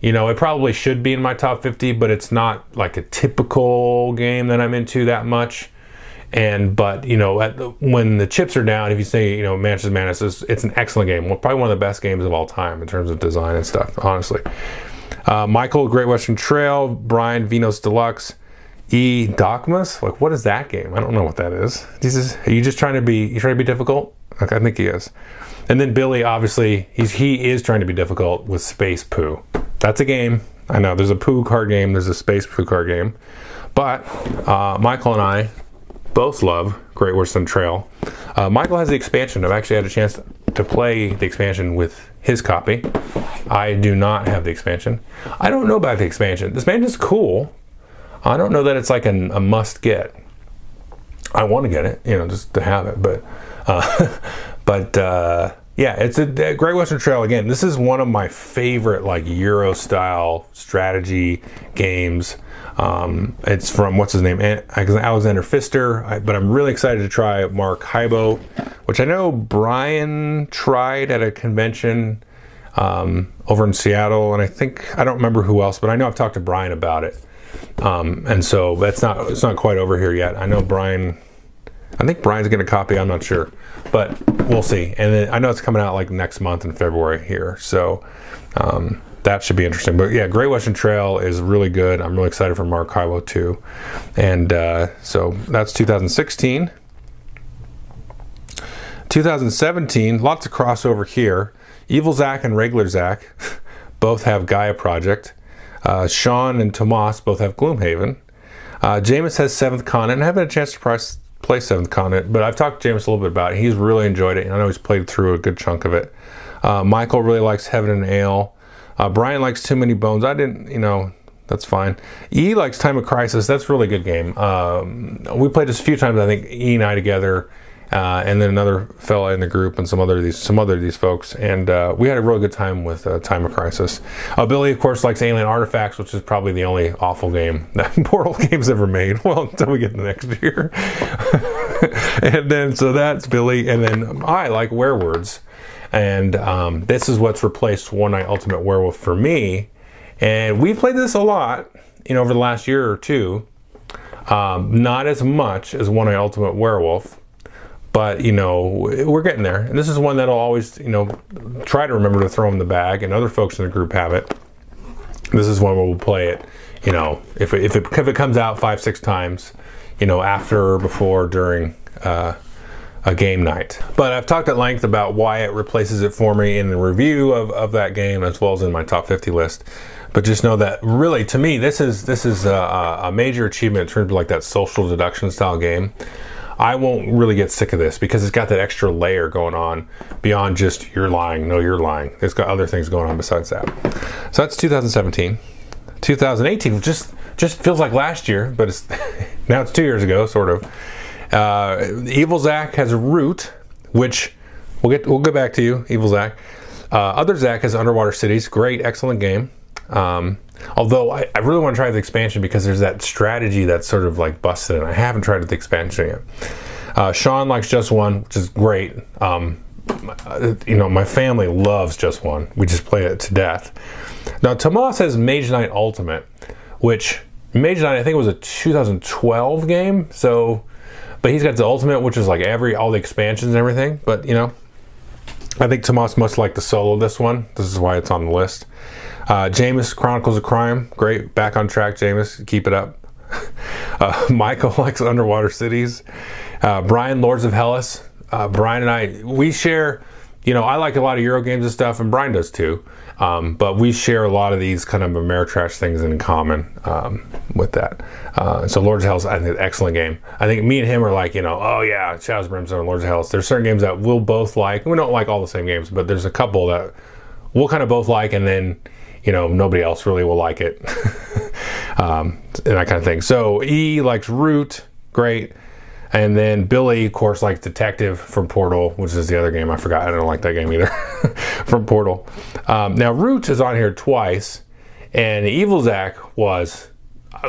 you know, it probably should be in my top 50, but it's not like a typical game that I'm into that much. And but you know, the, when the chips are down, if you say you know Mansions of Madness, is, it's an excellent game. Well, probably one of the best games of all time in terms of design and stuff. Honestly, uh, Michael, Great Western Trail, Brian, Venus Deluxe. E Dogmas? Like, what is that game? I don't know what that is. This Is are you just trying to be? You trying to be difficult? Like, I think he is. And then Billy, obviously, he's he is trying to be difficult with Space Poo. That's a game. I know there's a poo card game. There's a Space Poo card game. But uh, Michael and I both love Great Western Trail. Uh, Michael has the expansion. I've actually had a chance to play the expansion with his copy. I do not have the expansion. I don't know about the expansion. The expansion is cool. I don't know that it's like an, a must get. I want to get it, you know, just to have it, but uh, [LAUGHS] but uh, yeah, it's a, a Great Western Trail again. This is one of my favorite like Euro style strategy games. Um, it's from what's his name, Alexander Pfister. But I'm really excited to try Maracaibo, which I know Brian tried at a convention um, over in Seattle, and I think I don't remember who else, but I know I've talked to Brian about it. Um, and so that's not it's not quite over here yet. I know Brian. I think Brian's going to copy. I'm not sure but we'll see. And then I know it's coming out like next month in February here, so um, that should be interesting. But yeah, Great Western Trail is really good. I'm really excited for Mark Maracaibo too, and uh, so that's 2016. 2017, lots of crossover here. Evil Zach and Regular Zach [LAUGHS] both have Gaia Project. Uh, Sean and Tomas both have Gloomhaven. Uh, Jameis has Seventh Continent. I haven't had a chance to press play Seventh Continent, but I've talked to James a little bit about it. He's really enjoyed it. And I know he's played through a good chunk of it. Uh, Michael really likes Heaven and Ale. Uh, Brian likes Too Many Bones. I didn't, you know, that's fine. E likes Time of Crisis. That's a really good game. Um, we played this a few times. I think E and I together uh, and then another fella in the group and some other these some other these folks, and uh, we had a really good time with uh, Time of Crisis. Uh, Billy, of course, likes Alien Artifacts, which is probably the only awful game [LAUGHS] that Portal [LAUGHS] Games ever made. [LAUGHS] Well, until we get the next year, and then so that's Billy, and then I like Werewords, and um, this is what's replaced One Night Ultimate Werewolf for me, and we've played this a lot, you know, over the last year or two. Um, not as much as One Night Ultimate Werewolf but you know we're getting there. And this is one that i'll always you know try to remember to throw in the bag and other folks in the group have it. This is one where we'll play it you know if it, if it, if it comes out five six times you know after before during uh, a game night. But i've talked at length about why it replaces it for me in the review of, of that game as well as in my top 50 list. But just know that really to me this is this is a, a major achievement in terms of like that social deduction style game I won't really get sick of this because it's got that extra layer going on beyond just you're lying, no, you're lying. It's got other things going on besides that. So that's 2017. 2018 just just feels like last year, but it's [LAUGHS] now it's two years ago, sort of. Uh, Evil Zach has a root, which we'll get we'll get back to you, Evil Zach. Uh, other Zach has Underwater Cities, great, excellent game. Um, Although I, I, really want to try the expansion because there's that strategy that's sort of like busted, and I haven't tried the expansion yet. Uh, Sean likes just one, which is great. Um, you know, my family loves just one. We just play it to death. Now, Tomas has Mage Knight Ultimate, which Mage Knight I think was a 2012 game. So, but he's got the Ultimate, which is like every all the expansions and everything. But you know, I think Tomas must like to solo this one. This is why it's on the list. Uh, Jameis Chronicles of Crime, great, back on track, Jameis, keep it up. [LAUGHS] uh, Michael likes Underwater Cities. Uh, Brian, Lords of Hellas. Uh, Brian and I, we share, you know, I like a lot of Euro games and stuff, and Brian does too. Um, but we share a lot of these kind of Ameritrash things in common um, with that. Uh, so Lords of Hellas, I think, an excellent game. I think me and him are like, you know, oh yeah, Shadows of Brimstone, Lords of Hellas. There's certain games that we'll both like. We don't like all the same games, but there's a couple that we'll kind of both like, and then you know, nobody else really will like it. [LAUGHS] um, and that kind of thing. So E likes Root, great. And then Billy, of course, likes Detective from Portal, which is the other game I forgot. I don't like that game either [LAUGHS] from Portal. Um, now, Root is on here twice, and Evil Zach was.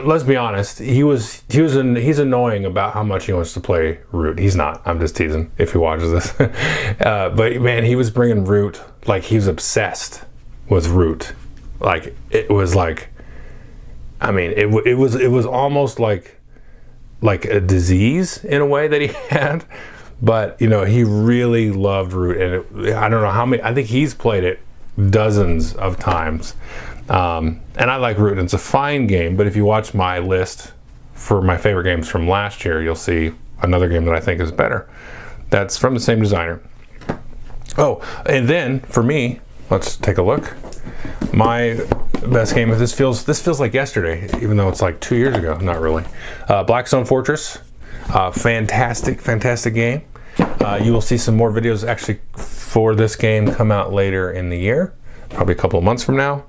Let's be honest. He was he was an, he's annoying about how much he wants to play Root. He's not. I'm just teasing if he watches this. [LAUGHS] uh, but man, he was bringing Root like he was obsessed with Root like it was like, I mean, it it was it was almost like like a disease in a way that he [LAUGHS] had. But you know, he really loved Root, and it, I don't know how many. I think he's played it dozens of times. Um, and I like Root. And it's a fine game, but if you watch my list for my favorite games from last year, you'll see another game that I think is better. That's from the same designer. Oh, and then for me, let's take a look my best game. This feels this feels like yesterday, even though it's like two years ago. Not really. Uh, Blackstone Fortress, uh, fantastic, fantastic game. Uh, you will see some more videos actually for this game come out later in the year, probably a couple of months from now.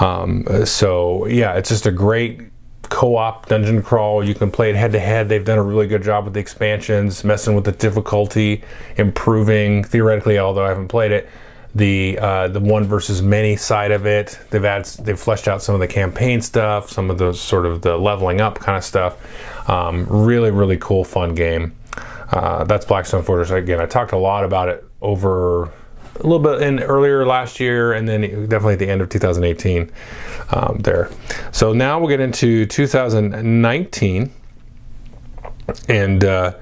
Um, so yeah, it's just a great co-op dungeon crawl. You can play it head to head. They've done a really good job with the expansions, messing with the difficulty, improving theoretically. Although I haven't played it, the uh, the one versus many side of it. They've had they've fleshed out some of the campaign stuff, some of the sort of the leveling up kind of stuff. Um, really, really cool, fun game. Uh, that's Blackstone Fortress. Again, I talked a lot about it over a little bit in earlier last year, and then definitely at the end of 2018 um, there. So now we'll get into 2019, and uh,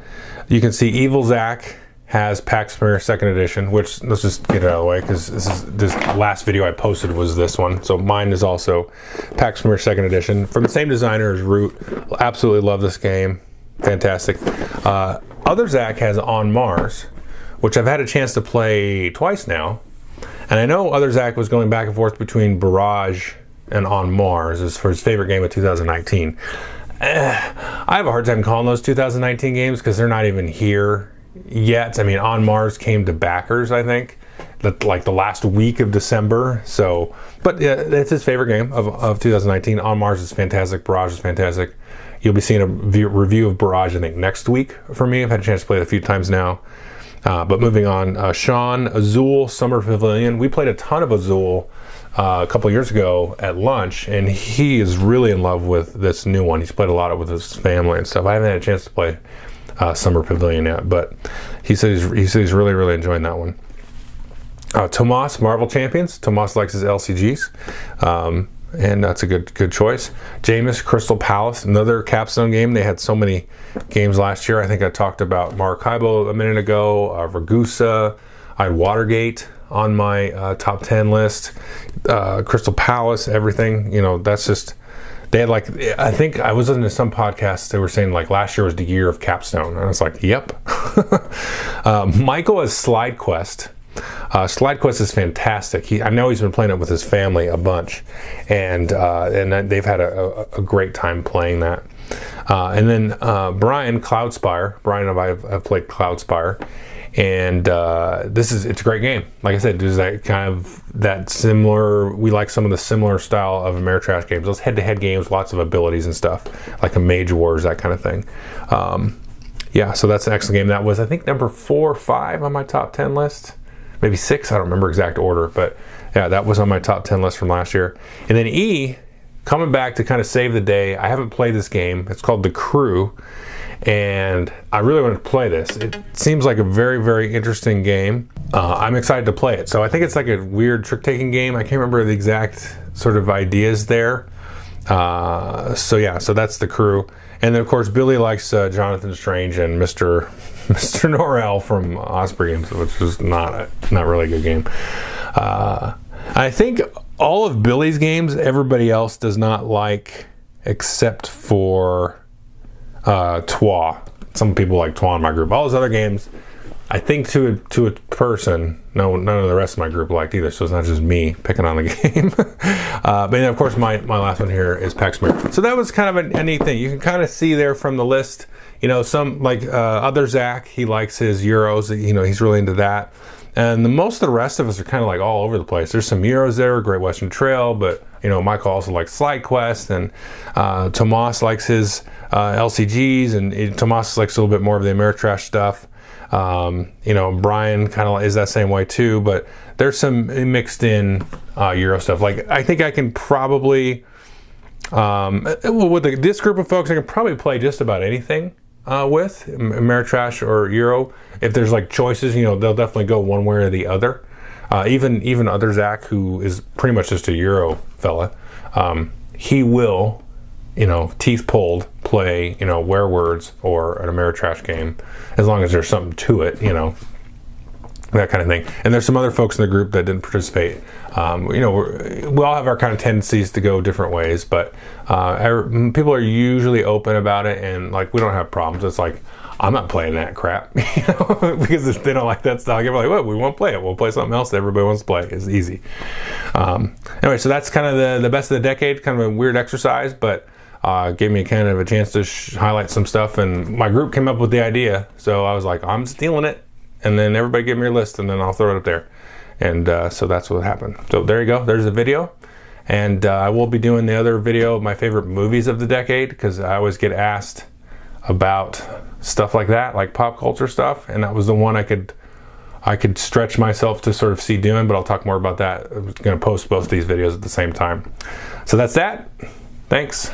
you can see Evil Zach has Pax Pamir Second Edition, which let's just get it out of the way because this is this last video I posted was this one. So mine is also Pax Pamir Second Edition from the same designer as Root. Absolutely love this game, fantastic. Uh, other Zach has On Mars, which I've had a chance to play twice now, and I know Other Zach was going back and forth between Barrage and On Mars as for his favorite game of 2019. Eh, I have a hard time calling those 2019 games because they're not even here yet. I mean, On Mars came to backers, I think, like the last week of December. So, but it's his favorite game of, of 2019. On Mars is fantastic. Barrage is fantastic. You'll be seeing a review of Barrage, I think, next week for me. I've had a chance to play it a few times now. Uh, but moving on, uh, Sean Azul Summer Pavilion. We played a ton of Azul uh, a couple years ago at lunch, and he is really in love with this new one. He's played a lot of it with his family and stuff. I haven't had a chance to play uh, Summer Pavilion yet, but he says he's, he says he's really really enjoying that one. Uh, Tomas Marvel Champions. Tomas likes his LCGs. Um, and that's a good good choice. Jameis Crystal Palace, another capstone game. They had so many games last year. I think I talked about Maracaibo a minute ago, uh, Ragusa, I had Watergate on my uh, top 10 list, uh, Crystal Palace, everything. You know, that's just they had like I think I was listening to some podcasts. They were saying like last year was the year of capstone, and I was like, yep. [LAUGHS] uh, Michael has Slide Quest. Uh, Slide Quest is fantastic. He, I know he's been playing it with his family a bunch, and uh, and they've had a, a, a, great time playing that. Uh, and then uh, Brian Cloudspire, Brian and I have, have played Cloudspire, and uh, this is it's a great game. Like I said, there's that kind of that similar. We like some of the similar style of Ameritrash games. Those head-to-head games, lots of abilities and stuff, like a Mage Wars, that kind of thing. Um, yeah, so that's an excellent game. That was I think number four or five on my top ten list, maybe six. I don't remember exact order, but yeah, that was on my top ten list from last year. And then E coming back to kind of save the day. I haven't played this game. It's called The Crew and I really want to play this. It seems like a very, very interesting game. Uh, I'm excited to play it. So I think it's like a weird trick taking game. I can't remember the exact sort of ideas there. Uh, so yeah, so that's the crew, and then of course Billy likes uh, Jonathan Strange and Mister [LAUGHS] Mister Norrell from Osprey Games, which is not a not really a good game. Uh, I think all of Billy's games, everybody else does not like, except for uh, Troyes. Some people like Troyes in my group. All those other games, I think to a, to a person, no, none of the rest of my group liked either. So it's not just me picking on the [LAUGHS] game. uh, but of course, my, my last one here is Pax Pamir. So that was kind of a, a neat thing. You can kind of see there from the list. You know, some like uh, other Zach, he likes his Euros. You know, he's really into that. And the, most of the rest of us are kind of like all over the place. There's some Euros there, Great Western Trail, but you know, Michael also likes Slide Quest, and uh, Tomas likes his uh, LCGs, and it, Tomas likes a little bit more of the Ameritrash stuff. Um, you know, Brian kind of is that same way too, but there's some mixed in uh, Euro stuff. Like, I think I can probably, um, with the, this group of folks, I can probably play just about anything uh, with Ameritrash or Euro. If there's like choices, you know, they'll definitely go one way or the other. Uh, even even other Zach, who is pretty much just a Euro fella, um, he will, you know, teeth pulled, play, you know, Werewords or an Ameritrash game, as long as there's something to it, you know, that kind of thing. And there's some other folks in the group that didn't participate. Um, you know, we all have our kind of tendencies to go different ways, but uh, people are usually open about it, and like we don't have problems. It's like I'm not playing that crap, [LAUGHS] because if they don't like that style, you're like, well, we won't play it. We'll play something else that everybody wants to play. It's easy. Um, anyway, so that's kind of the, the best of the decade, kind of a weird exercise, but uh, gave me kind of a chance to sh- highlight some stuff. And my group came up with the idea. So I was like, I'm stealing it. And then everybody give me your list and then I'll throw it up there. And uh, so that's what happened. So there you go. There's the video. And uh, I will be doing the other video of my favorite movies of the decade because I always get asked about stuff like that, like pop culture stuff, and that was the one I could I could stretch myself to sort of see doing, but I'll talk more about that. I'm going to post both these videos at the same time. So that's that. Thanks.